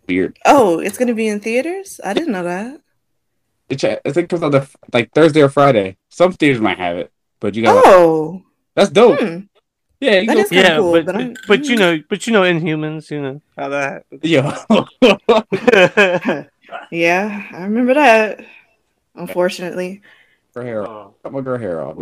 Weird. Oh, it's gonna be in theaters? I didn't know that. It's, I think it comes out the, like Thursday or Friday. Some theaters might have it, but you got. to Oh, That's dope. hmm. Yeah. You That go, is- yeah, cool, but but but, but you know, but you know, Inhumans, you know how that Yo. happens. yeah, I remember that. unfortunately. Her hair off. Oh. Cut my girl hair off.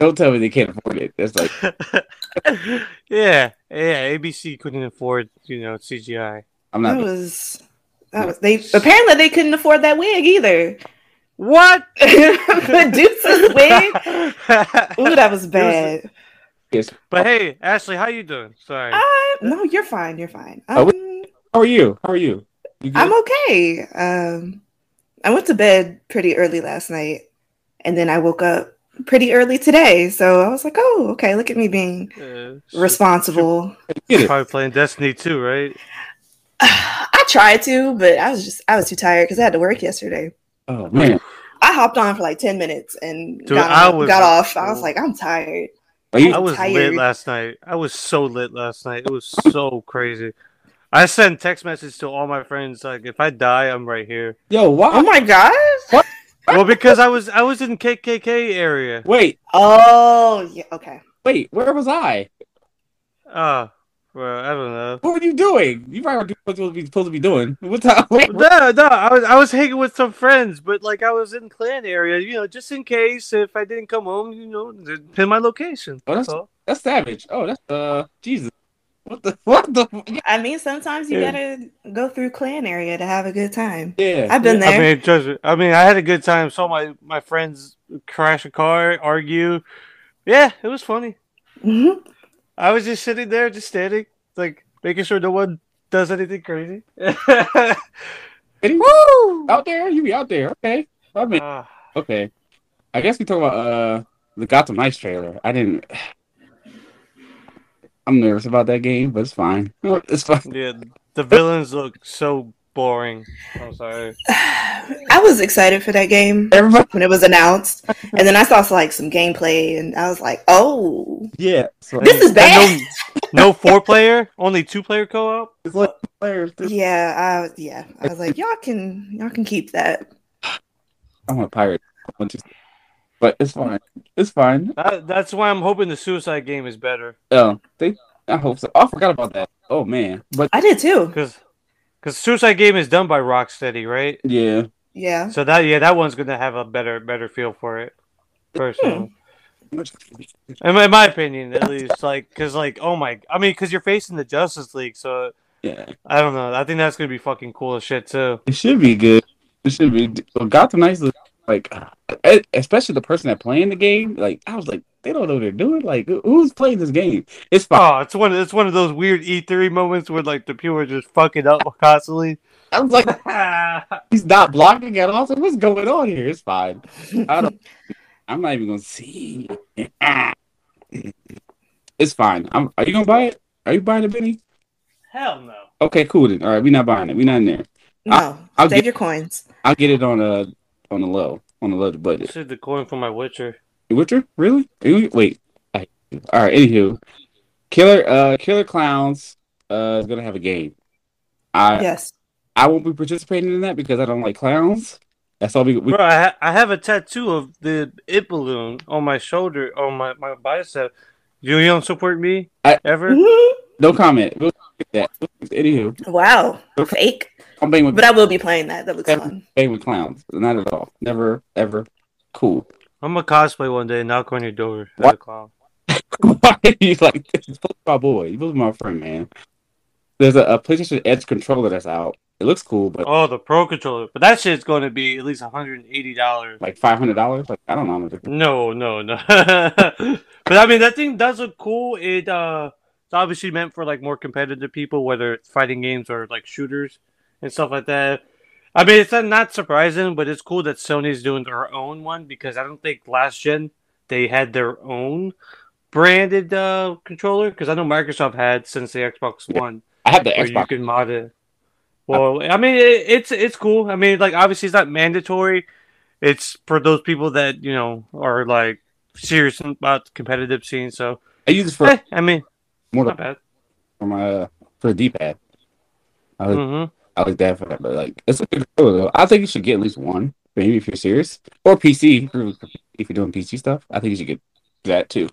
Don't tell me they can't afford it. That's like yeah. Yeah. ABC couldn't afford, you know, CGI. I'm not. That was that was they apparently they couldn't afford that wig either. What? Medusa's wig. Ooh, that was bad. Yes. But hey, Ashley, how you doing? Sorry. Uh, no, you're fine. You're fine. Oh, Um, How are you? How are you? You? I'm okay. Um, I went to bed pretty early last night, and then I woke up pretty early today. So I was like, "Oh, okay. Look at me being Uh, responsible." Get it. Probably playing Destiny too, right? I tried to, but I was just I was too tired because I had to work yesterday. Oh man. I hopped on for like ten minutes and Dude, got, on- was- got off. I was like, I'm tired. Are you? I was tired. lit last night. I was so lit last night. It was so crazy. I sent text message to all my friends like, if I die, I'm right here. Yo, why? Oh my gosh. Well, because I was I was in KKK area. Wait, Oh yeah. Okay. wait. Where was I? Uh, well, I don't know. What were you doing? You probably what you supposed to be, supposed to be doing. What time? Wait, No, no, I was I was hanging with some friends, but like I was in Klan area, you know, just in case if I didn't come home, you know, pin my location. Oh, That's that's- all. that's savage. Oh, that's uh, Jesus. What the? What the? I mean, sometimes you Yeah. gotta go through Klan area to have a good time. Yeah. I've been there. I mean, trust me. I mean, I had a good time. Saw my my friends crash a car, argue. Yeah, it was funny. Mhm. I was just sitting there, just standing, like making sure no one does anything crazy. Woo! Out there, you be out there. Okay. I mean, Ah, okay. I guess we talk about uh the Gotham Knights trailer. I didn't. I'm nervous about that game, but it's fine. It's fine. yeah, the villains look so boring. I'm sorry. I was excited for that game Everybody, when it was announced, and then I saw like some gameplay, and I was like, "Oh, yeah. So this is bad." No, no four player, only two player co op. it's like players. too. Yeah, I, yeah. I was like, "Y'all can, y'all can keep that." I want a pirate. I want to- But it's fine. It's fine. That, that's why I'm hoping the Suicide game is better. Oh, they. I hope so. Oh, I forgot about that. Oh man. But I did too. Because because Suicide Game is done by Rocksteady, right? yeah. Yeah. So that yeah, that one's gonna have a better better feel for it. Personally, in, my, in my opinion, at least, like because like oh my, I mean, because you're facing the Justice League, so Yeah. I don't know. I think that's gonna be fucking cool as shit too. It should be good. It should be. Well, Gotham Knights look like, especially the person that playing the game. Like I was like, they don't know what they're doing. Like who's playing this game? It's fine. Oh, it's one it's one of those weird E3 moments where like the people are just fucking up constantly. I was like, he's not blocking at all. So what's going on here? It's fine. I don't. I'm not even gonna see. It's fine. I'm, are you gonna buy it? Are you buying it, Benny? Hell no. Okay, cool then. All right, we're not buying it. We're not in there. No, I'll save get- your coins. I'll get it on a on the low on the low budget. Save the coin for my Witcher. Witcher? Really? Wait. I- All right. Anywho, Killer uh Killer Klowns uh is gonna have a game. I Yes. I won't be participating in that because I don't like clowns. That's all we. we Bro, I, ha- I have a tattoo of the it balloon on my shoulder, on my, my bicep. You, you don't support me I- ever? No comment. We'll that. Anywho, Wow. Fake. I'm playing with But I will be playing that. That looks Yeah. fun. playing with clowns. Not at all. Never ever. Cool. I'm gonna cosplay one day and knock on your door as What? a clown. Why are you like this? You're supposed to be my boy. You're supposed to be my friend, man. There's a, a PlayStation Edge controller that's out. It looks cool, but Oh, the Pro Controller. But that shit's going to be at least $180. like five hundred dollars. Like I don't know. No, no, no. but I mean, that thing does look cool. It uh, it's obviously meant for like more competitive people, whether it's fighting games or like shooters and stuff like that. I mean, it's not- surprising, but it's cool that Sony's doing their own one because I don't think last gen they had their own branded uh controller because I know Microsoft had since the Xbox Yeah. One I have the where you Xbox. can mod it. Well, I mean, it, it's it's cool. I mean, like obviously it's not mandatory. It's for those people that you know are like serious about the competitive scene. So, I use it for eh, I mean, more not than bad. for my uh, for the D-pad. I like, hmm I like that for that, but like it's a good controller though. I think you should get at least one, maybe if you're serious, or PC if you're, doing PC stuff. I think you should get that too.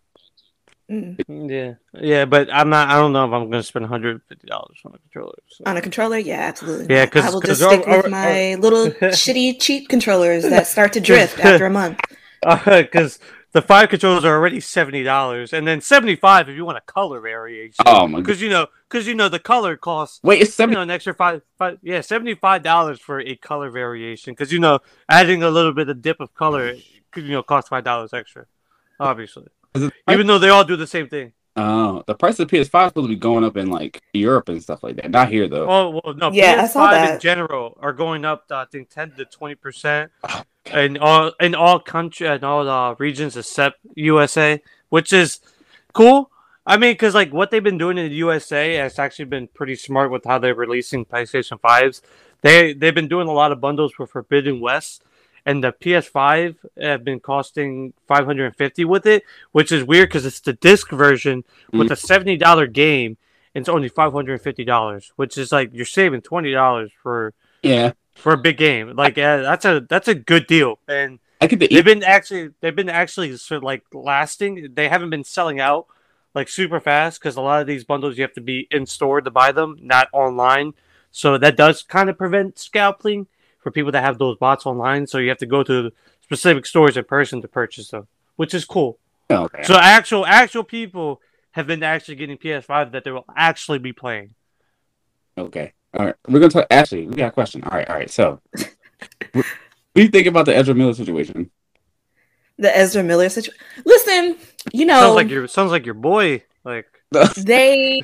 Mm. Yeah, yeah, but I'm not. I don't know if I'm going to spend 150 dollars on a controller. So. On a controller, yeah, absolutely. Yeah, because I will just our- stick with our- my little shitty cheap controllers that start to drift after a month. Because the five controllers are already seventy dollars, and then seventy five if you want a color variation. Oh my god. Because you know, because you know the color costs Wait, it's you seventy. know an extra five, five yeah, seventy five dollars for a color variation. Because you know, adding a little bit of dip of color could you know cost five dollars extra, obviously. Even though they all do the same thing. Oh, the price of PS5 is supposed to be going up in like Europe and stuff like that. Not here though. Oh well, no. Yeah, I saw PS5 in general are going up. uh, I think ten to twenty percent Oh, in all in all country and all uh, regions except USA, which is cool. I mean, because like what they've been doing in the USA has actually been pretty smart with how they're releasing PlayStation fives. They they've been doing a lot of bundles for Forbidden West, and the PS5 have been costing five hundred and fifty with it, which is weird because it's the disc version with a seventy dollar game. And it's only five hundred and fifty dollars, which is like you're saving twenty dollars for yeah. For a big game. Like uh, that's a that's a good deal, and I get the they've been actually they've been actually sort of like lasting. They haven't been selling out like super fast because a lot of these bundles you have to be in store to buy them, not online. So that does kind of prevent scalping for people that have those bots online. So you have to go to specific stores in person to purchase them, which is cool. okay. So actual actual people have been actually getting PS5 that they will actually be playing. Okay. All right. We're gonna talk. Actually, we got a question. All right. All right. So, what do you think about the Ezra Miller situation? The Ezra Miller situation. Listen, you know, Sounds like your sounds like your boy. Like they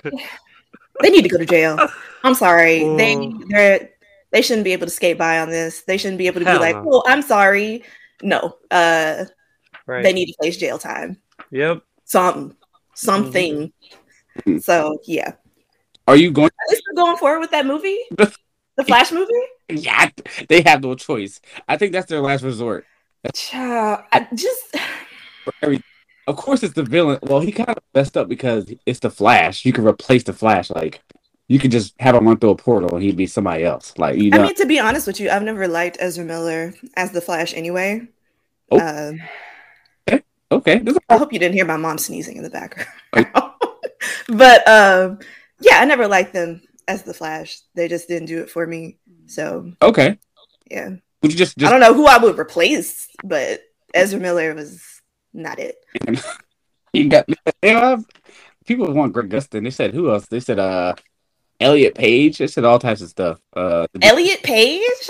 they need to go to jail. I'm sorry. They Oh. they they shouldn't be able to skate by on this. They shouldn't be able to Hell be like, no. "Oh, I'm sorry." No. Uh right. they need to face jail time. Yep. Some something. Mhm. So, yeah. Are you going? Are going forward with that movie? The Flash movie? Yeah, they have no choice. I think that's their last resort. Child, I just of course, it's the villain. Well, he kind of messed up because it's the Flash. You can replace the Flash. Like, you could just have him run through a portal and he'd be somebody else. Like, you know. I mean, to be honest with you, I've never liked Ezra Miller as the Flash anyway. Oh. Um, okay. Is- I hope you didn't hear my mom sneezing in the background. but um, yeah, I never liked them as the Flash. They just didn't do it for me. So Okay. yeah, Would you just I don't know who I would replace, but Ezra Miller was not it. you got they have people want Grant Gustin. They said who else? They said uh Elliot Page. They said all types of stuff. Uh Elliot Page?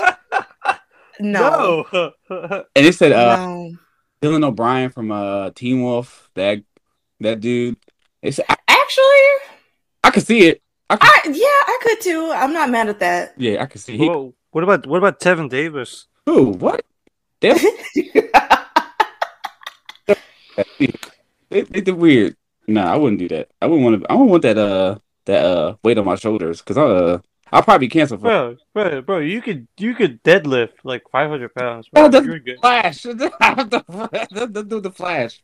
No, No. and they said uh no. Dylan O'Brien from uh Teen Wolf, that that dude. They said Actually, I could see it. I could, I yeah, I could too. I'm not mad at that. yeah, I could see he, Whoa, what about what about Tevin Davis? who what? They, they, they did weird. Nah, I wouldn't do that. I wouldn't want to. I wouldn't want that uh that uh weight on my shoulders because I uh I'll probably cancel for Bro, bro, bro, you could you could deadlift like five hundred pounds. Bro. Oh, that's You're good. Flash. the, do the Flash.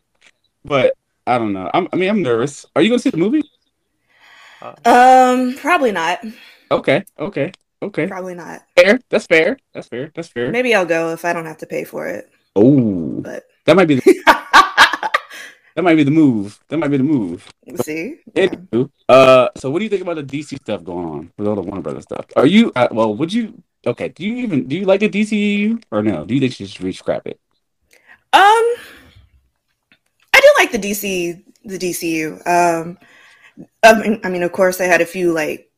But I don't know. I'm, I mean, I'm nervous. Are you gonna see the movie? Um, probably not. Okay, okay, okay. Probably not. Fair. That's fair. That's fair. That's fair. Maybe I'll go if I don't have to pay for it. Oh, But that might be the, that might be the move. That might be the move. see, yeah. Anywho, uh, so what do you think about the DC stuff going on with all the Warner Brothers stuff? Are you uh, well? Would you? Okay. Do you even do you like the DCU or no? Do you think you should re-scrap it? Um, I do like the DC, the DCU. Um, I mean, I mean, of course, I had a few like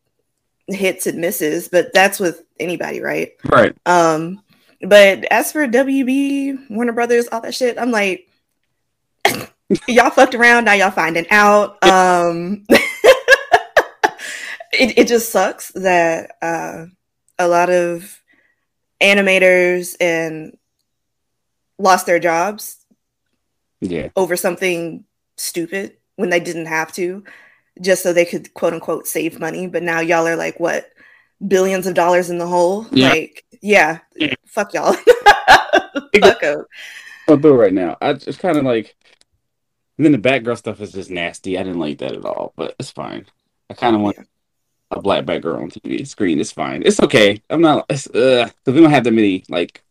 hits and misses, but that's with anybody, right? Right. Um, but as for WB, Warner Brothers, all that shit, I'm like, y'all fucked around, now y'all finding out. Um, it it just sucks that uh, a lot of animators and lost their jobs Yeah. over something stupid when they didn't have to, just so they could quote unquote save money. But now y'all are like what billions of dollars in the hole. Yeah. Like, yeah, Yeah. fuck y'all. fuck 'em. I'll do it right now. I just kind of like. And then the Batgirl stuff is just nasty. I didn't like that at all, but it's fine. I kind of want a black Batgirl on TV screen. It's fine. It's okay. I'm not. It's, uh, because we don't have that many like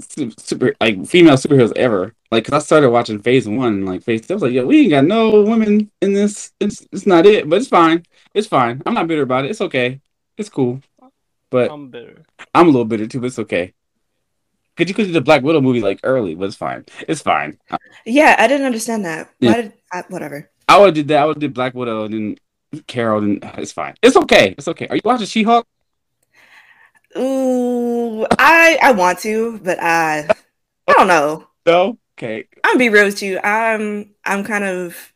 super like female superheroes ever. Like, cause I started watching Phase One, like Phase Two, I was like, "Yo, we ain't got no women in this. It's, it's not it, but it's fine. It's fine. I'm not bitter about it. It's okay. It's cool." But I'm bitter. I'm a little bitter too, but it's okay. Cause you could do the Black Widow movie like early, but it's fine. It's fine. Yeah, I didn't understand that. Yeah. Why did I, whatever? I would do that. I would do Black Widow and then Carol, and uh, it's fine. It's okay. It's okay. Are you watching She Hulk? Ooh, I I want to, but I I don't know. No. Okay. I'm gonna be real with you. I'm I'm kind of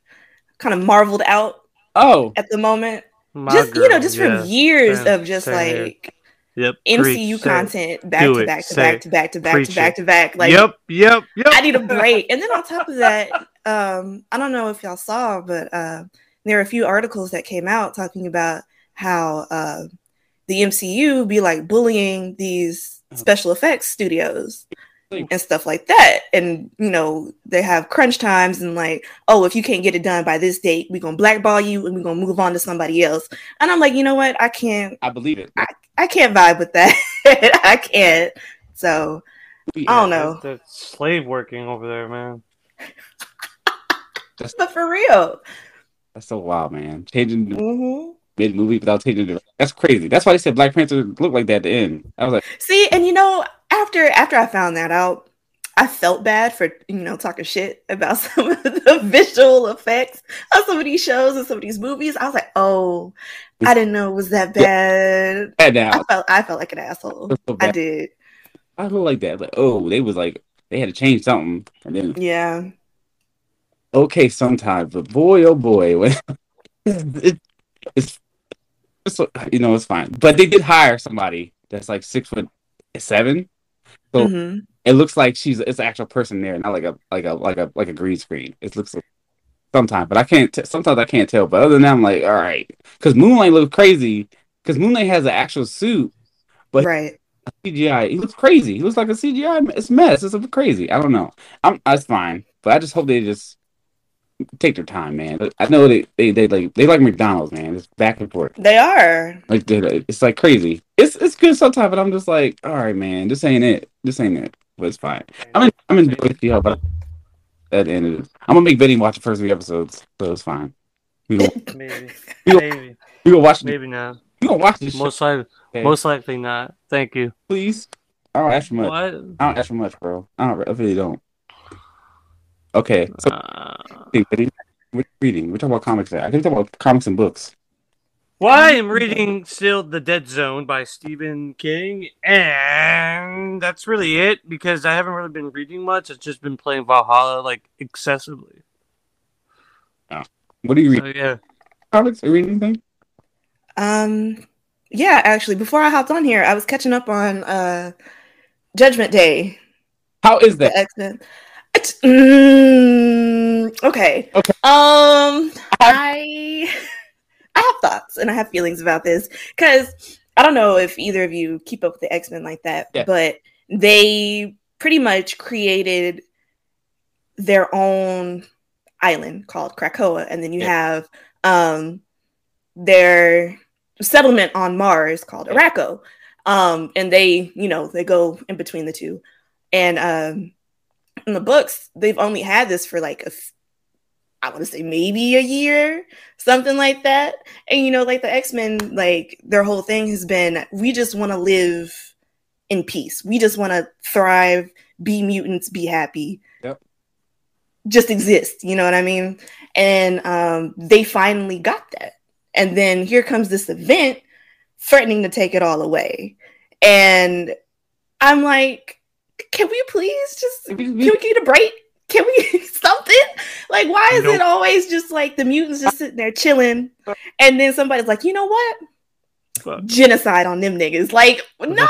kind of marveled out Oh, at the moment. My just you know, just yeah. from years Same- of just same here. like Yep. MCU preach, say it. content back to back to back to back to back preach to back it. to back. Like yep. Yep. Yep. I need a break. And then on top of that, um, I don't know if y'all saw, but uh, there are a few articles that came out talking about how uh, the MCU be like bullying these special effects studios and stuff like that. And you know, they have crunch times and like, oh, if you can't get it done by this date, we're gonna blackball you and we're gonna move on to somebody else. And I'm like, you know what? I can't I believe it. I I can't vibe with that. I can't. So I don't know. That, that's slave working over there, man. that's, but for real. That's so wild, man. Changing the hmm mid movie without changing the. That's crazy. That's why they said Black Panther looked like that at the end. I was like, See, and you know, after after I found that out, I felt bad for you know talking shit about some of the visual effects of some of these shows and some of these movies. I was like, oh, I didn't know it was that bad. bad now. I felt I felt like an asshole. So I did. I feel like that. Like, oh, they was like they had to change something, and then Yeah. okay, sometimes, but boy, oh boy, when it, it's, it's you know it's fine. But they did hire somebody that's like six foot seven. So hmm it looks like she's it's an actual person there, not like a like a like a like a green screen. It looks like sometimes, but I can't. T- sometimes I can't tell. But other than that, I'm like, all right, because Moon Knight looks crazy. Because Moon Knight has an actual suit, But- Right. CGI. He looks crazy. He looks like a CGI. It's mess. It's a crazy. I don't know. I'm. That's fine. But I just hope they just take their time, man. I know they they, they like they like McDonald's, man. It's back and forth. They are. Like they- it's like crazy. It's it's good sometimes, but I'm just like, all right, man. This ain't it. This ain't it. But it's fine. I'm in, I'm enjoying the but at the end of it, I'm gonna make Benny watch the first three episodes, so it's fine. We gonna Maybe. We go- Maybe. we gonna watch. Maybe not. We gonna watch this. Most likely. Okay. Most likely not. Thank you. please. I don't ask for much. What? I don't ask for much, bro. I don't. I really don't. Okay, so Uh, think, Benny, what are you reading? We're talking about comics. There. I think we're talking about comics and books. well, I am reading still The Dead Zone by Stephen King, and that's really it because I haven't really been reading much. I've just been playing Valhalla like excessively. What are you So reading? yeah. Comics? Are you reading anything? Um. Yeah. Actually, before I hopped on here, I was catching up on uh, Judgment Day. How is The that? It's, mm, okay. Okay. Um, I I have thoughts and I have feelings about this because I don't know if either of you keep up with the X Men like that, Yeah. but they pretty much created their own island called Krakoa, and then you Yeah. have um their settlement on Mars called. Arakko. Um, and they, you know, they go in between the two. And um in the books, they've only had this for like a I want to say maybe a year, something like that. And you know, like the X-Men, like their whole thing has been we just want to live in peace. We just want to thrive, be mutants, be happy. Yep. Just exist, you know what I mean? And um they finally got that. And then here comes this event threatening to take it all away. And I'm like, can we please just can we- we get a break? Can we something? Like, why is it always just like the mutants just sitting there chilling, and then somebody's like, you know what? Fuck. Genocide on them niggas. Like, no, no.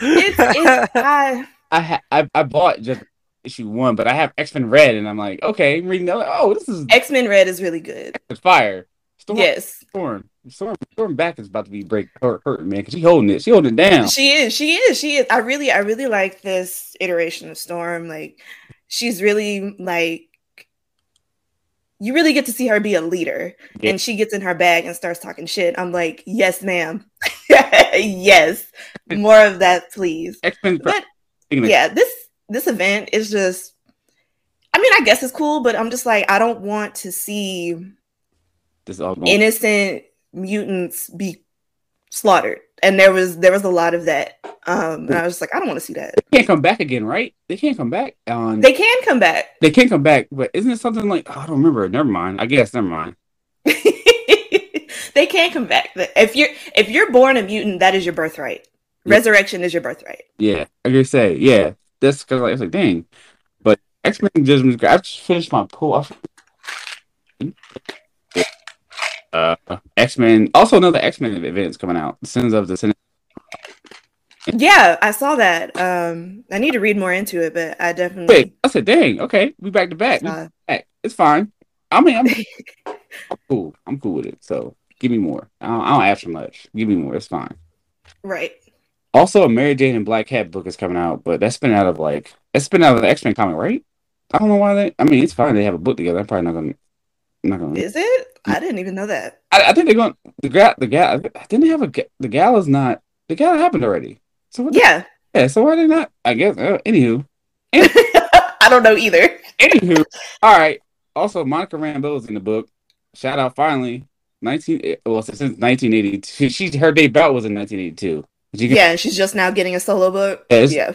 It's, it's I, I, ha- I I bought just issue one, but I have X Men Red, and I'm like, okay, I'm reading that. like, Oh, this is X Men Red is really good. It's fire. Storm, Yes, Storm, Storm, Storm back is about to be break hurt, hurting, man, because she holding it. She holding it down. she is. She is. She is. I really, I really like this iteration of Storm. Like, she's really like. You really get to see her be a leader, Yeah. and she gets in her bag and starts talking shit. I'm like, yes, ma'am, yes, more of that, please. X Men But yeah, this this event is just. I mean, I guess it's cool, but I'm just like, I don't want to see This all going. innocent mutants be slaughtered, and there was there was a lot of that. Um, and I was just like, I don't want to see that. They can't come back again, right? They can't come back on. They can come back. They can come back, but isn't it something like oh, I don't remember? Never mind. I guess never mind. they can't come back. If you're if you're born a mutant, that is your birthright. Yeah. Resurrection is your birthright. Yeah, I can say yeah. That's because like it's like dang, but X Men Judgment. I just finished my pool. Uh, X Men. Also, another X Men event is coming out. Sins of the Sin. Yeah, I saw that. Um, I need to read more into it, but I definitely Wait, I said, dang. Okay, we back to back. Saw- back. It's fine. I mean, I'm, I'm cool. I'm cool with it. So give me more. I don't, I don't ask for much. Give me more. It's fine. right. Also, a Mary Jane and Black Cat book is coming out, but that's been out of like it's been out of the X Men comic, right? I don't know why they. I mean, it's fine. They have a book together. I'm probably not gonna. Not gonna. Is it? I didn't even know that. I, I think they're going. The gal. The gal. Didn't they have a. The gal is not. The gal happened already. So what? the- Yeah. yeah. So why they not? I guess. Uh, anywho. I don't know either. Anywho. All right. Also, Monica Rambeau is in the book. Shout out finally. 19. Well, since 1982. She, she her debut was in 1982. Yeah, and she's just now getting a solo book. Yeah, Yeah.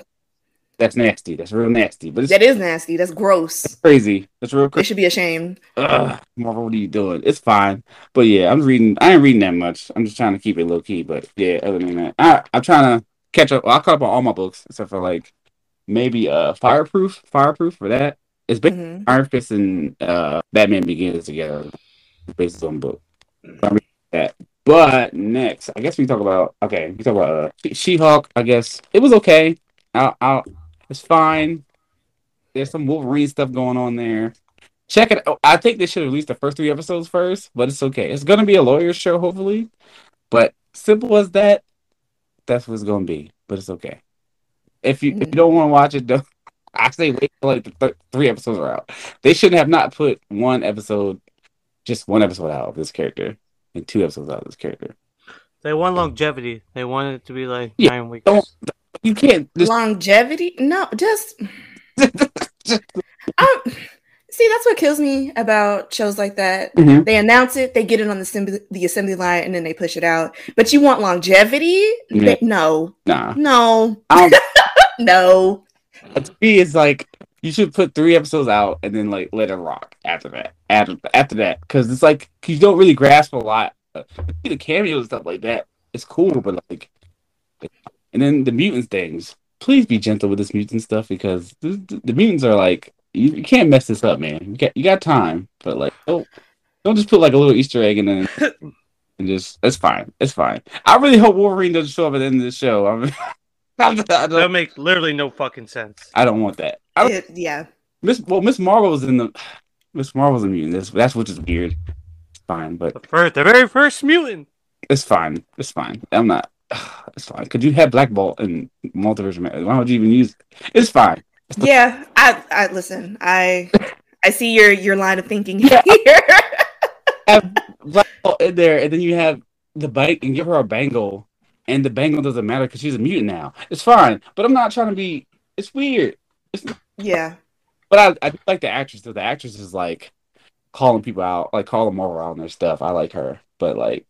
That's nasty. That's real nasty. But it's That is nasty. That's gross. crazy. That's real They crazy. should be ashamed. Ugh, Marvel, what are you doing? It's fine. But yeah, I'm reading. I ain't reading that much. I'm just trying to keep it low key. But yeah, other than that, I, I'm trying to catch up. I caught up on all my books except for like maybe uh Fireproof. Fireproof for that. It's basically Mhm. Iron Fist and uh Batman Begins together, based on book. So I'm reading that. But next, I guess we talk about okay. We talk about uh, She Hulk. I guess it was okay. I'll, I'll, it's fine. There's some Wolverine stuff going on there. Check it. out. I think they should release the first three episodes first, but it's okay. It's gonna be a lawyer show, hopefully. But simple as that, that's what it's gonna be. But it's okay. If you if you don't want to watch it, don't. I say wait till like the th- three episodes are out. They shouldn't have not put one episode, just one episode out of this character, and two episodes out of this character. They want longevity. They want it to be like Yeah, nine weeks. don't- You can't just. Longevity? No, just um, see. That's what kills me about shows like that. Mhm. They announce it, they get it on the assembly, the assembly line, and then they push it out. But you want longevity? Yeah. They- no, Nah. no, no. to me, it's like you should put three episodes out and then like let it rock after that. After after that, because it's like you don't really grasp a lot. Uh, The cameos and stuff like that, it's cool, but like, and then the mutants things. Please be gentle with this mutant stuff because the, the, the mutants are like you, you can't mess this up, man. You got you got time, but like don't don't just put like a little Easter egg and and just it's fine, it's fine. I really hope Wolverine doesn't show up at the end of the show. I'm, I That don't, make literally no fucking sense. I don't want that. I don't, It- yeah, Miss well, Miss Marvel's in the Miss Marvel's a mutant. That's that's which is weird. It's fine, but The first, the very first mutant. it's fine. It's fine. I'm not. It's fine. Could you have Black Bolt and Multiverse? Madness? Why would you even use? It's fine. yeah. I, I listen. I, I see your your line of thinking Yeah. here. Have Black Bolt in there, and then you have the bike and give her a bangle, and the bangle doesn't matter because she's a mutant now. It's fine. But I'm not trying to be. It's weird. It's yeah, But I, I like the actress. though. The actress is like calling people out, like calling out on their stuff. I like her, but like,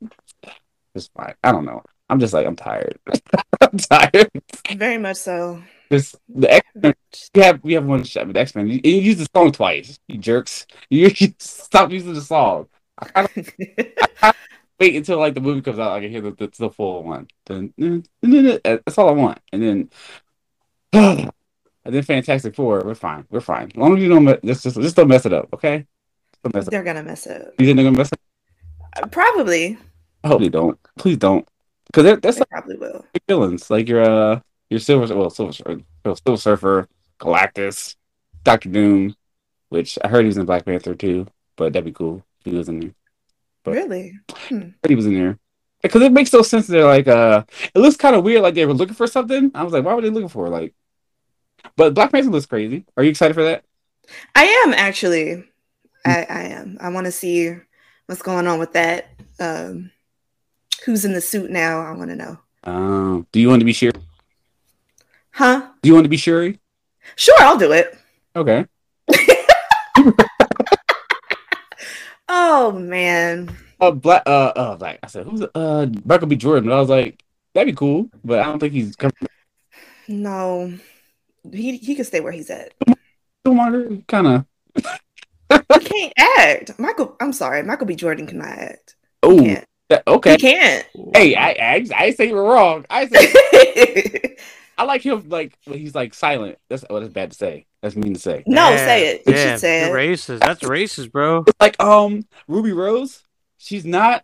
it's fine. I don't know. I'm just like I'm tired. I'm tired. very much so. This the X Men. We have we have one shot with X Men. You, you use the song twice. You jerks. You, you stop using the song. I gotta wait until like the movie comes out. I can hear the, the, the full one. Then that's all I want. And then. And then Fantastic Four, we're fine. We're fine. As long as you don't, me- just, just, just don't mess it up, okay? Don't mess. They're gonna mess up. You think they're gonna mess it up? Uh, Probably. I hope they don't. Please don't, because that's like probably will. villains. Like your uh, your Silver, well, Silver, Silver Surfer, Galactus, Doctor Doom, which I heard he was in Black Panther too, but that'd be cool. if He was in there. But- Really? I heard he was in there. Because it makes no sense. They're like, uh, it looks kind of weird. Like they were looking for something. I was like, why were they looking for? Like, but Black Panther looks crazy. Are you excited for that? I am actually. I, I am. I want to see what's going on with that. Um, who's in the suit now? I want to know. Um, do you want to be sure? Huh? Do you want to be Shuri? Sure, I'll do it. Okay. Oh man. Uh, black. Uh, uh, like I said, who's uh Michael B. Jordan? But I was like, that'd be cool, but I don't think he's coming. No. He he can stay where he's at. Kind of. He can't act. Michael I'm sorry, Michael B. Jordan cannot act. Oh, can't. He okay. can't. Hey, I, I I say you're wrong. I say I like him like when he's like silent. That's what it's bad to say. That's mean to say. no, Damn, say it. You should say you're it. Racist. That's racist, bro. Like um Ruby Rose, she's not.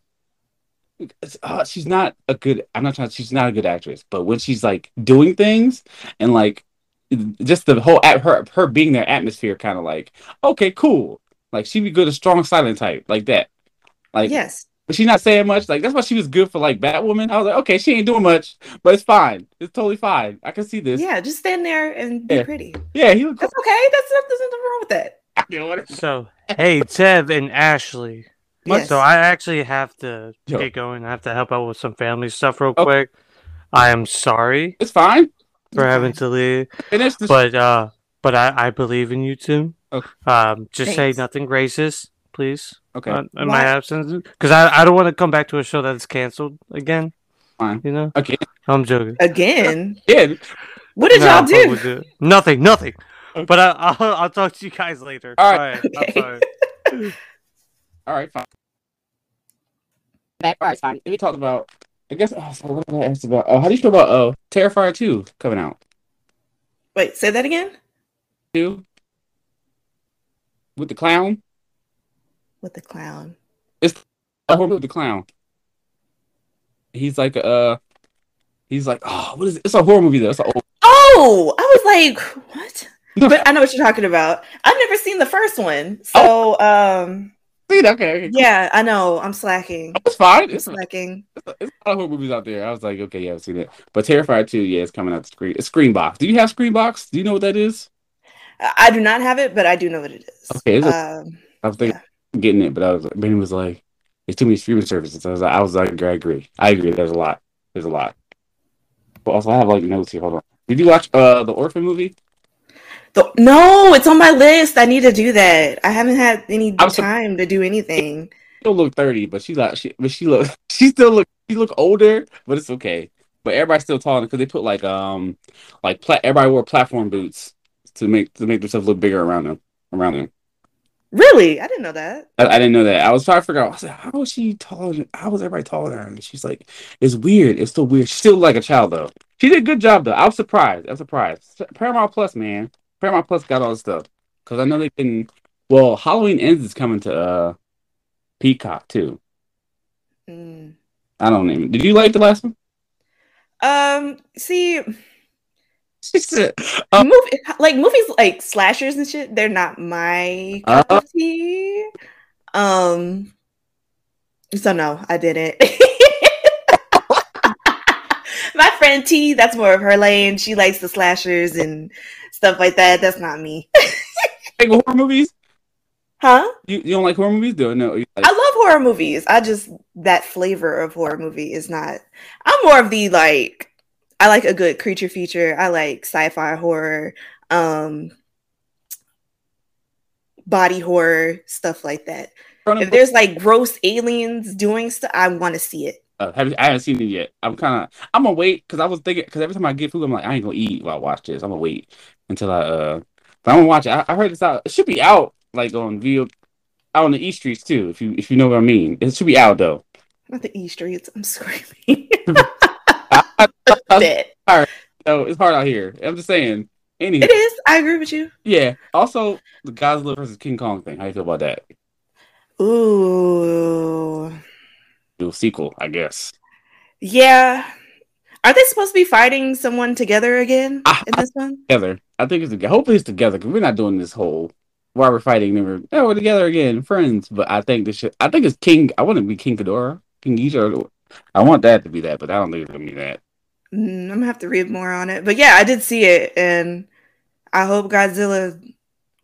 Uh, she's not a good. I'm not trying. She's not a good actress, but when she's like doing things and like just the whole at her her being their atmosphere, kind of like okay, cool. Like she'd be good, a strong silent type like that. Like Yes. But she's not saying much. Like that's why she was good for like Batwoman. I was like, okay, she ain't doing much, but it's fine. It's totally fine. I can see this. Yeah, just stand there and be Yeah. pretty. Yeah, he was. That's okay. That's there's nothing wrong with that. You know what? So, hey, Tev and Ashley. Yes. So I actually have to Yo. get going. I have to help out with some family stuff real Okay. quick. I am sorry It's fine. for having to leave, Finish this. but uh, but I, I believe in you two. Okay. Um, just say nothing racist, please, okay. uh, in Why? my absence, because I, I don't want to come back to a show that's canceled again. Fine. You know, Okay. I'm joking. Again. Yeah. What did Nah, y'all but we'll do? Nothing, nothing. Okay. But I, I'll I'll talk to you guys later. All right. I'm Okay. sorry. All right. Fine. That part's fine. We talked about. I guess. Oh, so what did I ask about? Oh, how do you feel about uh Terrifier two coming out? Wait, say that again? Two. With the clown. With the clown. It's a horror movie with the clown. He's like uh. He's like oh what is it? It's a horror movie though. It's an old. Oh, I was like, what? But I know what you're talking about. I've never seen the first one. So um See, okay, yeah, I know. I'm slacking. It's fine. I'm It's, slacking. it's, it's a lot of horror movies out there. I was like, okay, yeah, I've seen it. But Terrifier 2, yeah, it's coming out the screen. It's Screambox. Do you have Screambox? Do you know what that is? I do not have it, but I do know what it is. Okay, a- Um, I was thinking getting it, but I was like, Benny was like, there's too many streaming services. I was like, I was like, I agree. I agree. There's a lot. There's a lot. But also, I have like notes here. Hold on. Did you watch uh the Orphan movie? the- no, it's on my list. I need to do that. I haven't had any I'm so- time to do anything. She don't look 30, but she like, she, but she look, she still look, she look older, but it's okay. But everybody's still taller because they put like um like pla- everybody wore platform boots to make to make themselves look bigger around them around them. Really? I didn't know that. I, I didn't know that. I was trying to figure out. I was like, how is she taller? Than, how is everybody taller than her? And she's like, it's weird. It's still weird. She's still like a child though. She did a good job though. I was surprised. I was surprised. Paramount Plus, man. Paramount Plus got all this stuff because I know they can. Well, Halloween Ends is coming to uh Peacock too. Mm. I don't even. Did you like the last one? Um, see, She said, Uh, movie like movies like slashers and shit, they're not my cup Uh, of tea. Um, so no, I didn't. my friend T, that's more of her lane. She likes the slashers and stuff like that. That's not me, like horror movies. huh? You, you don't like horror movies? Do no? Like, I love horror movies. I just that flavor of horror movie is not. I'm more of the like. I like a good creature feature. I like sci-fi horror, um, body horror stuff like that. If there's like gross aliens doing stuff, I want to see it. Uh, have, I haven't seen it yet. I'm kind of. I'm gonna wait because I was thinking because every time I get food, I'm like, I ain't gonna eat while I watch this. I'm gonna wait until I uh. But I'm gonna watch it. I, I heard it's out. It should be out like on video, out on the E streets too. If you if you know what I mean, it should be out though. Not the E streets. I'm screaming. I, I, I, Dead. so it's hard out here. I'm just saying. Anyway, It is. I agree with you. yeah. Also, the Godzilla versus King Kong thing. How you feel about that? Ooh. Do a sequel, I guess. Yeah. Are they supposed to be fighting someone together again Ah, in this one? Together. I think it's together. Hopefully it's together because we're not doing this whole while we're fighting. Then we're oh, we're together again, friends. But I think this should. I think it's King. I want to be King Ghidorah, King Ghidorah. I want that to be that, but I don't think it's gonna be that. Mm, I'm gonna have to read more on it. But yeah, I did see it, and I hope Godzilla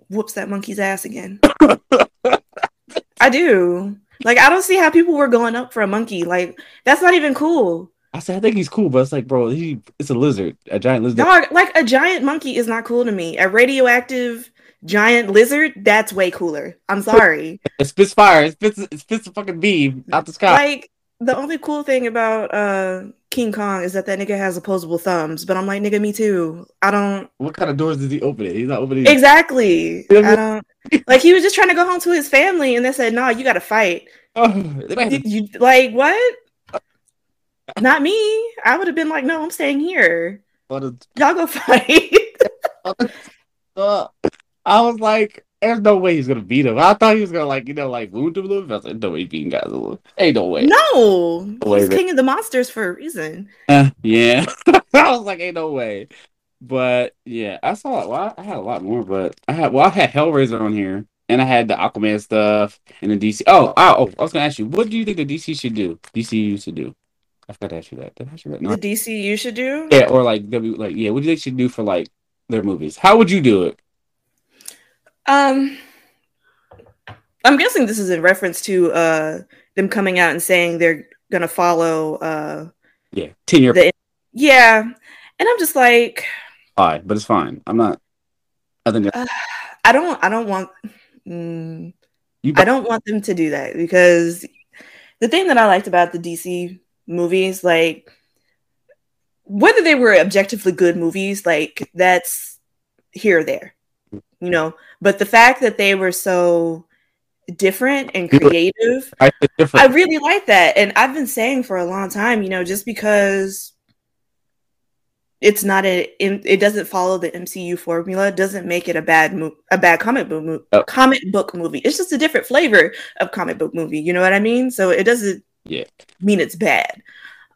whoops that monkey's ass again. I do. Like, I don't see how people were going up for a monkey. Like, that's not even cool. I said I think he's cool, but it's like, bro, he it's a lizard, a giant lizard. Dog, like a giant monkey is not cool to me. A radioactive giant lizard, that's way cooler. I'm sorry. It spits fire. It spits. It spits a fucking beam out the sky. Like the only cool thing about uh King Kong is that that nigga has opposable thumbs. But I'm like, nigga, me too. I don't what kind of doors does he open? It? He's not opening. exactly. I don't like. He was just trying to go home to his family, and they said, "No, you got to fight." Oh, You, you- like what? Not me. I would have been like, no, I'm staying here. Y'all go fight. Uh, I was like, there's no way he's gonna beat him. I thought he was gonna like, you know, like wound him a little bit. I was like, no way he's beating guys a little. Ain't no way. no, Wait, he's wait. king of the monsters for a reason. Uh, yeah. I was like, ain't no way. But yeah, I saw well, I had a lot more, but I had well, I had Hellraiser on here, and I had the Aquaman stuff and the DC. Oh, I, oh, I was gonna ask you, what do you think the DC should do? DC DCU should do? I forgot to ask you that. Did I ask you that? No. The DCU should do. Yeah, or like W, like yeah. What do you think should do for like their movies? How would you do it? Um, I'm guessing this is in reference to uh them coming out and saying they're gonna follow. uh Yeah, ten year The- Yeah, and I'm just like, pie, but it's fine. I'm not. I think uh, I don't, I don't want. Mm, you. I don't want them to do that because the thing that I liked about the DC movies, like whether they were objectively good movies, like that's here or there, you know. But the fact that they were so different and creative, I, it's I really like that. And I've been saying for a long time, you know, just because it's not a it doesn't follow the MCU formula doesn't make it a bad mo- a bad comic book mo- Oh. comic book movie. It's just a different flavor of comic book movie. You know what I mean? So it doesn't Yeah. mean it's bad.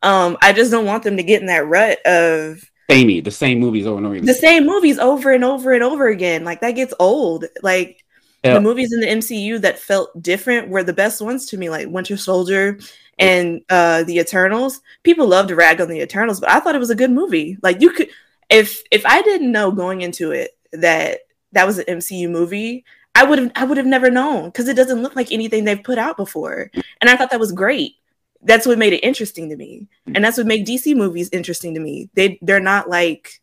Um, I just don't want them to get in that rut of Samey, the same movies over and over again. the same movies over and over and over again. Like that gets old. Like the movies in the MCU that felt different were the best ones to me, like Winter Soldier and uh the Eternals. People love to rag on the Eternals, but I thought it was a good movie. Like you could if if I didn't know going into it that that was an MCU movie, I would have I would have never known because it doesn't look like anything they've put out before. And I thought that was great. That's what made it interesting to me. Hmm. And that's what make DC movies interesting to me. They they're not like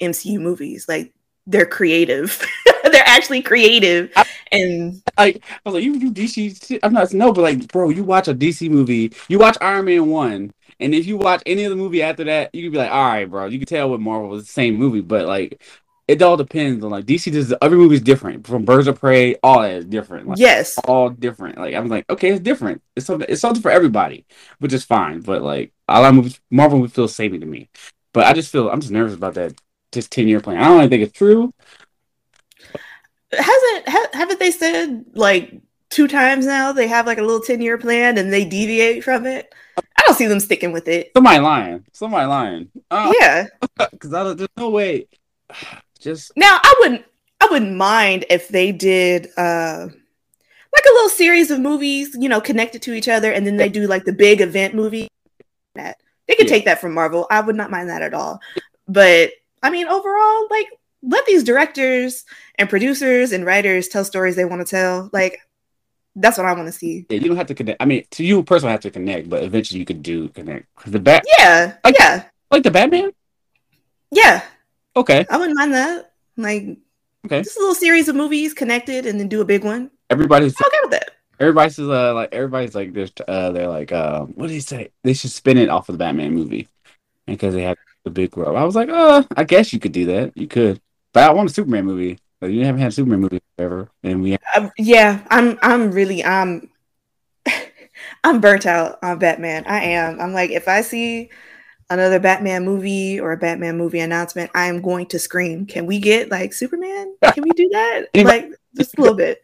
MCU movies. Like they're creative. they're actually creative. And like I was like, you do DC shit. I'm not no, but like, bro, you watch a DC movie, you watch Iron Man one, and if you watch any of the movie after that, you can be like, all right, bro, you can tell what Marvel was the same movie, but like, it all depends on like DC. Does every movie's different from Birds of Prey, all that is different. Like, yes, all different. Like I'm like, okay, it's different. It's something. It's something for everybody, which is fine. But like a lot of movies, Marvel would feel saving to me. But I just feel I'm just nervous about that. Just ten year plan. I don't even think it's true. hasn't ha- haven't they said like two times now they have like a little 10 year plan and they deviate from it? I don't see them sticking with it. Somebody lying. Somebody lying. Uh, Yeah. Because I don't. There's no way. Just Now I wouldn't I wouldn't mind if they did uh like a little series of movies, you know, connected to each other, and then they do like the big event movie. That they could Yeah. take that from Marvel. I would not mind that at all. But I mean, overall, like let these directors and producers and writers tell stories they want to tell. Like that's what I want to see. yeah, you don't have to connect. I mean, to you personally, have to connect, but eventually you could do connect. the bat, Yeah, Like- yeah, like the Batman. yeah. Okay, I wouldn't mind that. Like okay. just a little series of movies connected, and then do a big one. Everybody's I'm okay with that. everybody's uh like everybody's like there's uh they're like um what do he say? They should spin it off of the Batman movie because they have the big role. I was like, uh, I guess you could do that. You could, but I want a Superman movie. But you haven't had a Superman movie forever, and we Um, yeah, I'm I'm really I'm I'm burnt out on Batman. I am. I'm like if I see another Batman movie or a Batman movie announcement, I am going to scream. Can we get like Superman? Can we do that? Like just a little bit.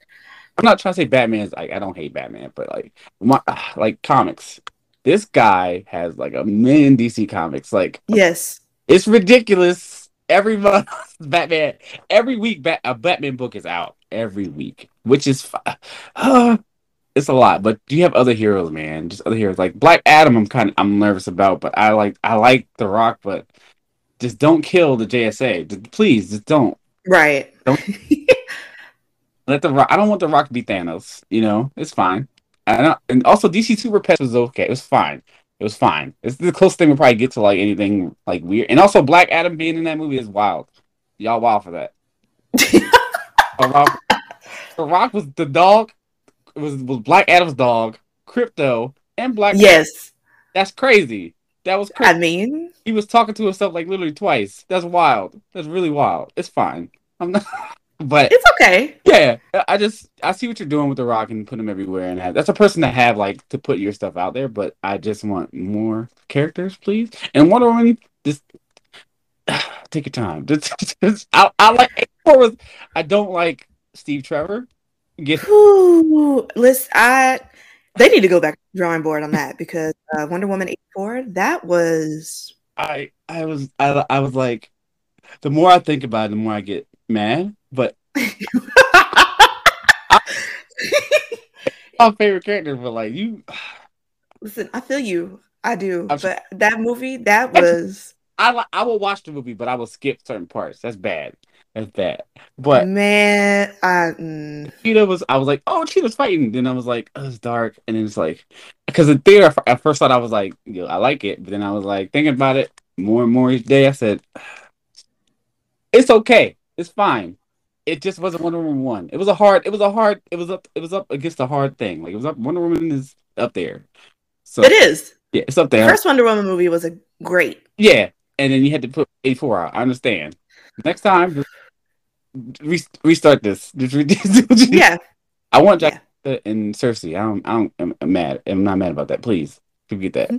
I'm not trying to say Batman's like I don't hate Batman, but like my, like comics. This guy has like a million DC comics. Like Yes. it's ridiculous. Every month, Batman. Every week, Bat, a Batman book is out every week, which is it's a lot. But do you have other heroes, man? Just other heroes like Black Adam. I'm kind of I'm nervous about, but I like I like The Rock, but just don't kill the JSA. Just- please, just don't. Right. Don't Let the Rock. I don't want the Rock to be Thanos. You know, it's fine. I don't, and also DC Super Pets was okay. It was fine. It was fine. It's the closest thing we probably get to like anything like weird. And also, Black Adam being in that movie is wild. Y'all wild for that. The Rock, The Rock was the dog. It was was Black Adam's dog, Krypto, and Black. yes. that's crazy. That was crazy. I mean, he was talking to himself like literally twice. That's wild. That's really wild. It's fine. I'm not. But it's okay. yeah, I just I see what you're doing with the Rock and put him everywhere, and that- that's a person to have like to put your stuff out there. But I just want more characters, please. And Wonder Woman, just take your time. Just, just- I, I like I don't like Steve Trevor. Get Ooh, listen, I they need to go back to the drawing board on that because uh, Wonder Woman eighty four that was I I was I I was like, the more I think about it, the more I get mad. But I, my favorite character, but like you, listen. I feel you. I do, I'm- but that movie that was I I will watch the movie, but I will skip certain parts. That's bad. That's bad. But man. I mm, Cheetah was, I was like, oh, Cheetah's fighting. Then I was like, oh, it's dark. And then it's like, because in theater, at first thought I was like, yo, I like it. But then I was like, thinking about it more and more each day. I said, it's okay. It's fine. It just wasn't Wonder Woman one. It was a hard. It was a hard. It was up. It was up against a hard thing. Like it was up. Wonder Woman is up there. So it is. yeah, it's up there. First Wonder Woman movie was a great. Yeah, and then you had to put eighty four out. I understand. Next time, re- restart this. Yeah, I want Yeah. Jack and Cersei. I don't. I don't. I'm, I'm mad. I'm not mad about that. Please forget that.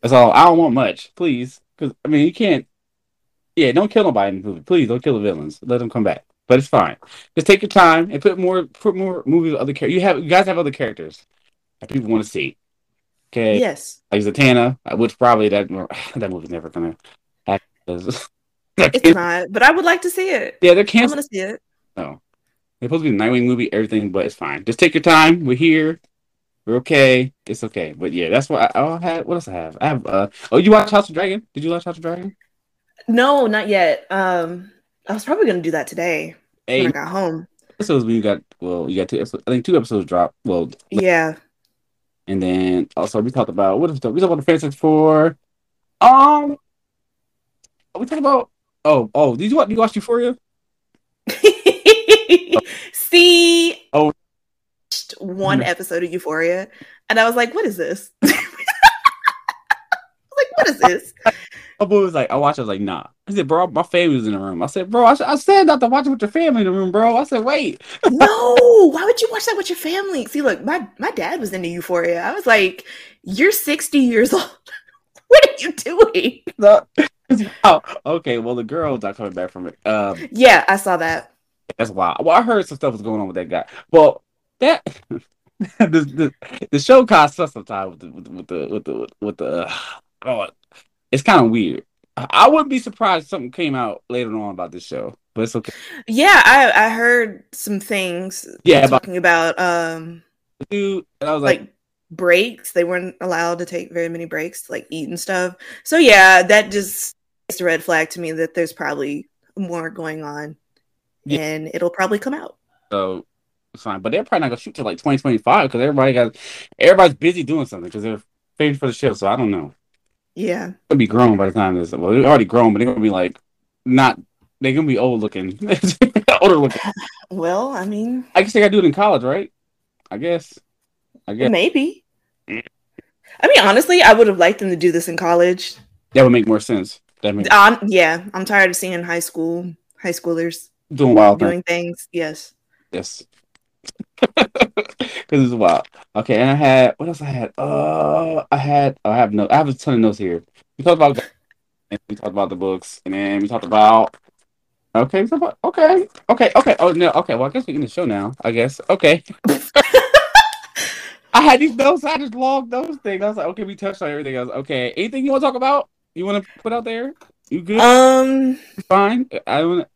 That's all. I don't want much. Please, because I mean, you can't. Yeah, don't kill nobody in the movie. Please don't kill the villains. Let them come back. But it's fine. Just take your time and put more. Put more movies with other characters. You have. You guys have other characters that people want to see. Okay. yes, Like Zatanna, uh, which probably that that movie's never gonna happen. it's not. But I would like to see it. yeah, they're I'm gonna see it. No. It's supposed to be a Nightwing movie, everything, but it's fine. Just take your time. We're here. We're okay. It's okay. But yeah, that's what I, I had. What else I have? I have. Uh, oh, you watch House of Dragon? Did you watch House of Dragon? No, not yet. Um, I was probably gonna do that today when I got home. episodes we got. Well, you got two episodes. I think two episodes dropped. Well, Yeah. and then also we talked about what is we talked about the Fantastic Four. Um, we talked about. Oh, oh, did you watch? Did you watch Euphoria? See, Oh. one episode of Euphoria, and I was like, "What is this?" I was like, "What is this?" My boy was like, I watched. I was like, nah. I said, bro, my family was in the room. I said, bro, I, I said not to watch it with your family in the room, bro. I said, wait. no, why would you watch that with your family? See, look, my my dad was into Euphoria. I was like, "You're 60 years old. what are you doing?" No. oh, okay. Well, the girl's not coming back from it. Um, Yeah, I saw that. that's wild. Well, I heard some stuff was going on with that guy. Well, that the, the the show costs us sometimes with the with the with the with the. Uh, oh, it's kind of weird. I wouldn't be surprised if something came out later on about this show, but it's okay. Yeah, I I heard some things. Yeah, talking about um dude, and I was like, like breaks. They weren't allowed to take very many breaks, like eat and stuff. So yeah, that just is a red flag to me that there's probably more going on, Yeah. and it'll probably come out. so it's fine. But they're probably not gonna shoot till like 2025 because everybody got everybody's busy doing something because they're paying for the show. So I don't know. Yeah, They'll be grown by the time this. Well, they're already grown, but they're gonna be like not. They're gonna be old looking, older looking. well, I mean, I guess they gotta do it in college, right? I guess. I guess maybe. I mean, honestly, I would have liked them to do this in college. that would make more sense. That makes Um, yeah, I'm tired of seeing high school high schoolers doing wild things. doing things. Yes. Yes. Because it's wild. Okay, and I had what else I had? Uh I had I have no I have a ton of notes here. We talked about and we talked about the books and then we talked about Okay, about okay, okay, okay. Oh no, okay, well I guess we can the show now, I guess. Okay. I had these notes, I just logged those things. I was like, okay, we touched on everything else. Okay. Anything you want to talk about? You want to put out there? You good? Um. Fine. I want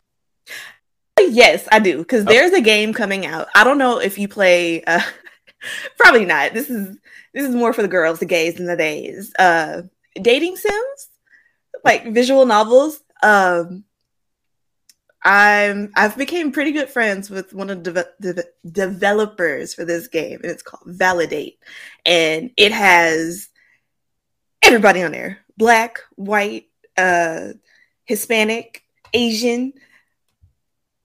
Yes, I do. Because Oh. there's a game coming out. I don't know if you play. Uh, probably not. This is this is more for the girls, the gays, and the days. Uh, dating sims, like visual novels. Um, I'm I've became pretty good friends with one of the deve- deve- developers for this game, and it's called Validate, and it has everybody on there black, white, uh, Hispanic, Asian,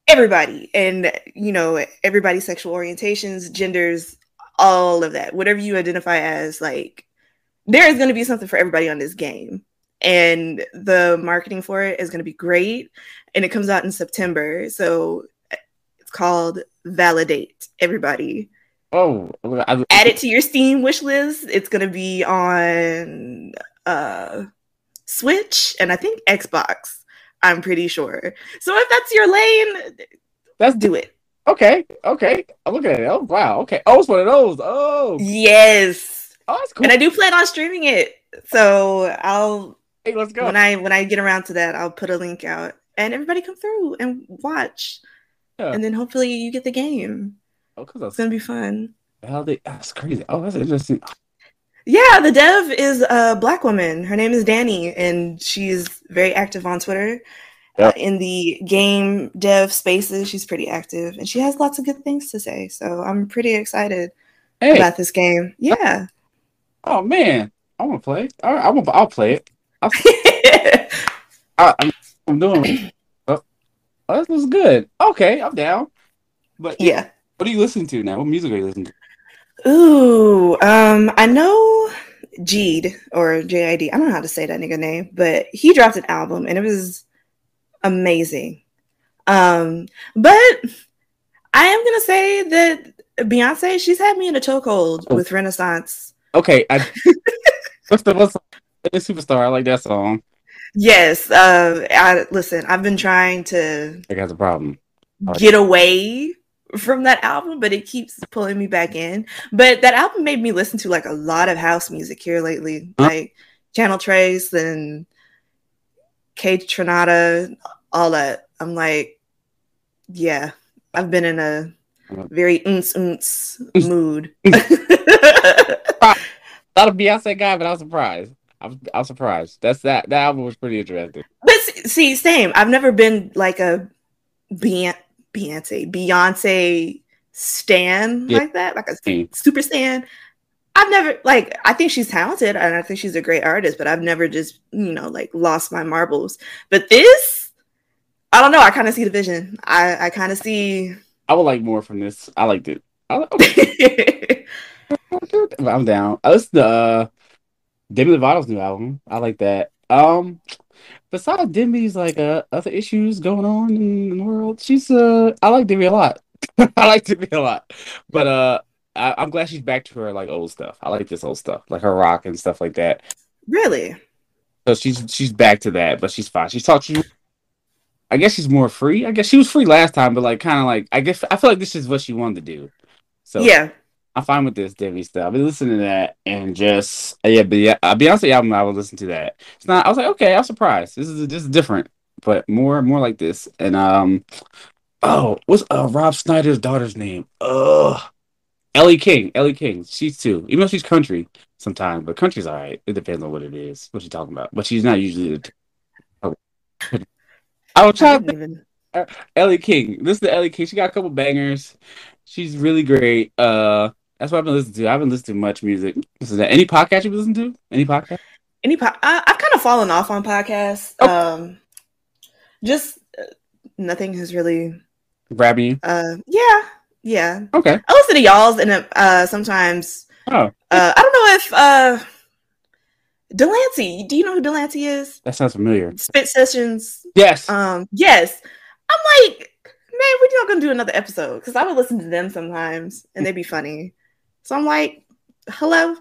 everybody. And, you know, everybody's sexual orientations, genders, all of that. Whatever you identify as, like, there is going to be something for everybody on this game. And the marketing for it is going to be great. And it comes out in September. So it's called Validate Everybody. Oh, I, Add it to your Steam wish list. It's going to be on uh, Switch and I think Xbox. I'm pretty sure. So if that's your lane, let's do it. Okay, okay. I'm looking at it. Oh wow. Okay. Oh, it's one of those. Oh, Yes. oh, that's cool. And I do plan on streaming it. So I'll hey, let's go. when I when I get around to that, I'll put a link out and everybody come through and watch. Yeah. And then hopefully you get the game. oh, cause It's gonna be fun. how they, that's crazy. Oh, that's interesting. Yeah, the dev is a black woman. Her name is Danny, and she's very active on Twitter. Uh, in the game dev spaces, she's pretty active, and she has lots of good things to say. So I'm pretty excited Hey, about this game. Yeah. oh man, I want to play. All right, I will. I'll play it. I, I'm, I'm doing. Oh, oh, this was good. Okay, I'm down. But yeah. what are you listening to now? What music are you listening to? Ooh, um, I know Jeed or JID. I don't know how to say that nigga name, but he dropped an album and it was amazing. Um, but I am gonna say that Beyonce, she's had me in a chokehold Oh. with Renaissance. Okay, I. what's the what's the superstar? I like that song. Yes, uh, I listen. I've been trying to I got a problem. Oh. get away from that album, but it keeps pulling me back in. But that album made me listen to like a lot of house music here lately, like Channel Tres and Kaytranada, all that. I'm like, yeah, I've been in a very oons oons mood. Not a Beyonce guy, but I was surprised. I was, I was surprised. That's that. That album was pretty interesting. But see, same. I've never been like a Beyonce, Beyonce, Beyonce stan Yeah. like that, like a super stan. I've never like. I think she's talented and I think she's a great artist, but I've never just you know like lost my marbles. But this, I don't know. I kind of see the vision. I I kind of see. I would like more from this. I liked it. I, okay, I'm down. I listened to uh, Demi Lovato's new album. I like that. Um, besides Demi's like uh other issues going on in the world, she's uh I like Demi a lot. I like Demi a lot, but uh. I, I'm glad she's back to her like old stuff. I like this old stuff, like her rock and stuff like that. really. So she's she's back to that, but she's fine. She's talked. She, I guess she's more free. I guess she was free last time, but like kind of like I guess I feel like this is what she wanted to do. So yeah. I'm fine with this Demi stuff. I've been listening to that and just yeah, but yeah, Beyonce album I will listen to that. It's not. I was like, okay, I'm surprised. This is is different, but more more like this. And um, oh, what's uh Rob Schneider's daughter's name? Ugh, Ellie King. Ellie King. She's too. Even though she's country sometimes, but country's all right. It depends on what it is. What you talking about? But she's not usually. The okay. I was trying to even. Ellie King. Listen to Ellie King. She got a couple bangers. She's really great. Uh, that's what I've been listening to. I haven't listened to much music. Is to any podcast you've listened to? Any podcast? Any po- I, I've kind of fallen off on podcasts. Oh. Um, just uh, nothing has really. Grabbing you? Uh, yeah, yeah. Okay. I listen to y'all's, and uh, sometimes Oh, uh, I don't know if uh, Delancey. Do you know who Delancey is? that sounds familiar. Spit Sessions. Yes. Um, yes. I'm like, man, we're not gonna do another episode because I would listen to them sometimes, and they'd be funny. So I'm like, hello.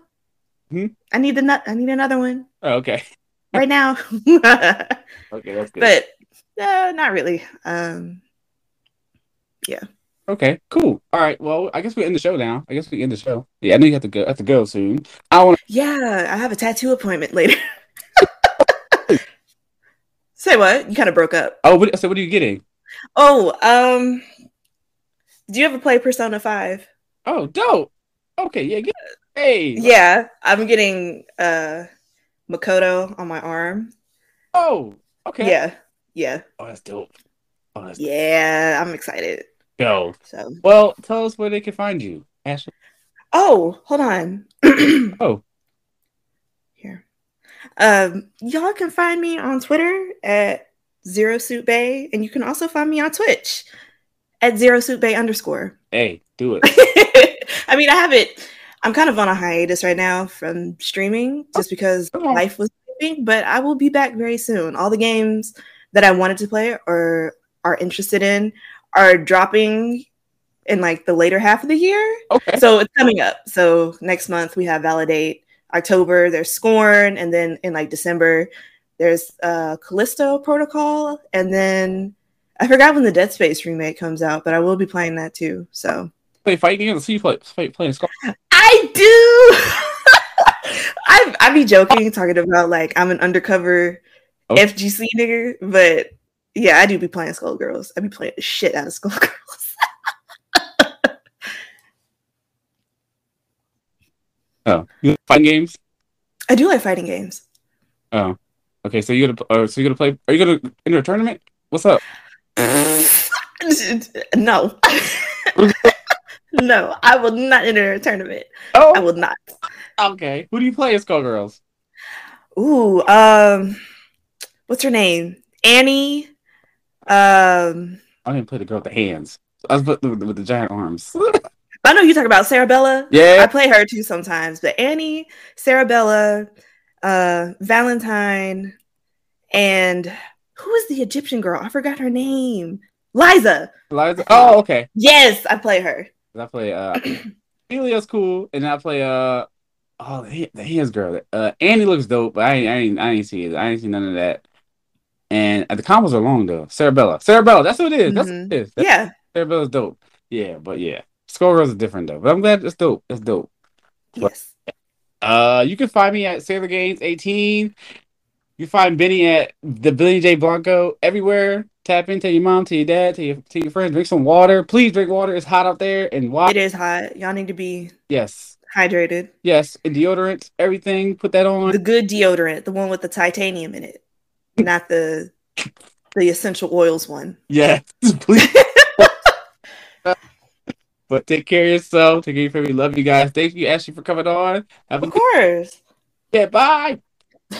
Hmm? I need the nut. I need another one oh, okay. right now. Okay, that's good. but uh, not really. Um, yeah. okay, cool. All right. Well, I guess we end the show now. I guess we end the show. Yeah, I know you have to go. I Have to go soon. I want. yeah, I have a tattoo appointment later. Say what? You kind of broke up. Oh, what, so what are you getting? Oh, um, did you ever play Persona Five? Oh, dope. Okay, yeah. Get, hey. Yeah, I'm getting uh Makoto on my arm. Oh. Okay. Yeah, yeah, Oh, that's dope. Oh, that's yeah. I'm excited. Go. So, Well, tell us where they can find you, Ashley. oh, hold on. Oh. Here, Um, y'all can find me on Twitter at ZeroSuitBae, and you can also find me on Twitch at ZeroSuitBae underscore. Hey, do it. I mean, I have it. I'm kind of on a hiatus right now from streaming just because Okay. life was sleeping, but I will be back very soon. All the games that I wanted to play or are interested in are dropping in like the later half of the year. Okay. So it's coming up. So next month we have Validate. October there's Scorn, and then in like December there's uh Callisto Protocol, and then I forgot when the Dead Space remake comes out, but I will be playing that too. So Play fighting games. See you play, play playing Skull. I do. I I be joking, talking about like I'm an undercover Oh. FGC nigga, but yeah, I do be playing Skullgirls. I be playing the shit out of Skullgirls. Oh, you like fighting games? I do like fighting games. Oh, okay. So you gonna uh, so you gonna play? Are you gonna enter a tournament? What's up? no. No, I will not enter a tournament. Oh, I will not. okay. Who do you play as Skullgirls? Ooh, um, what's her name? Annie. Um, I didn't play the girl with the hands. I was with the, with the giant arms. I know you talk about Cerebella. Yeah. I play her too sometimes, but Annie, Cerebella, uh, Valentine, and who is the Egyptian girl? I forgot her name. Liza. Liza. Oh, okay. Yes, I play her. I play uh Elia's cool, and I play uh oh the, the hands girl. Uh Annie looks dope, but I ain't I ain't I ain't see it. I ain't see none of that. And uh, the combos are long though. Cerebella. Cerebella, that's what it is. That's what it is. That's, Yeah. Cerebella's dope. Yeah, but yeah. Skullgirls are different though. But I'm glad it's dope. It's dope. Yes. Uh you can find me at Sailor Gainz 18. You find Benny at the Billy J Blanco everywhere. Tap into your mom, to your dad, to your to your friends. Drink some water. Please drink water. It's hot out there. And water. It is hot. Y'all need to be Yes. hydrated. Yes, and deodorant, everything. Put that on. The good deodorant, the one with the titanium in it, not the the essential oils one. Yes, please. but take care of yourself. Take care of your family. Love you guys. Thank you, Ashley, for coming on. Have a Of good course. Yeah. Bye.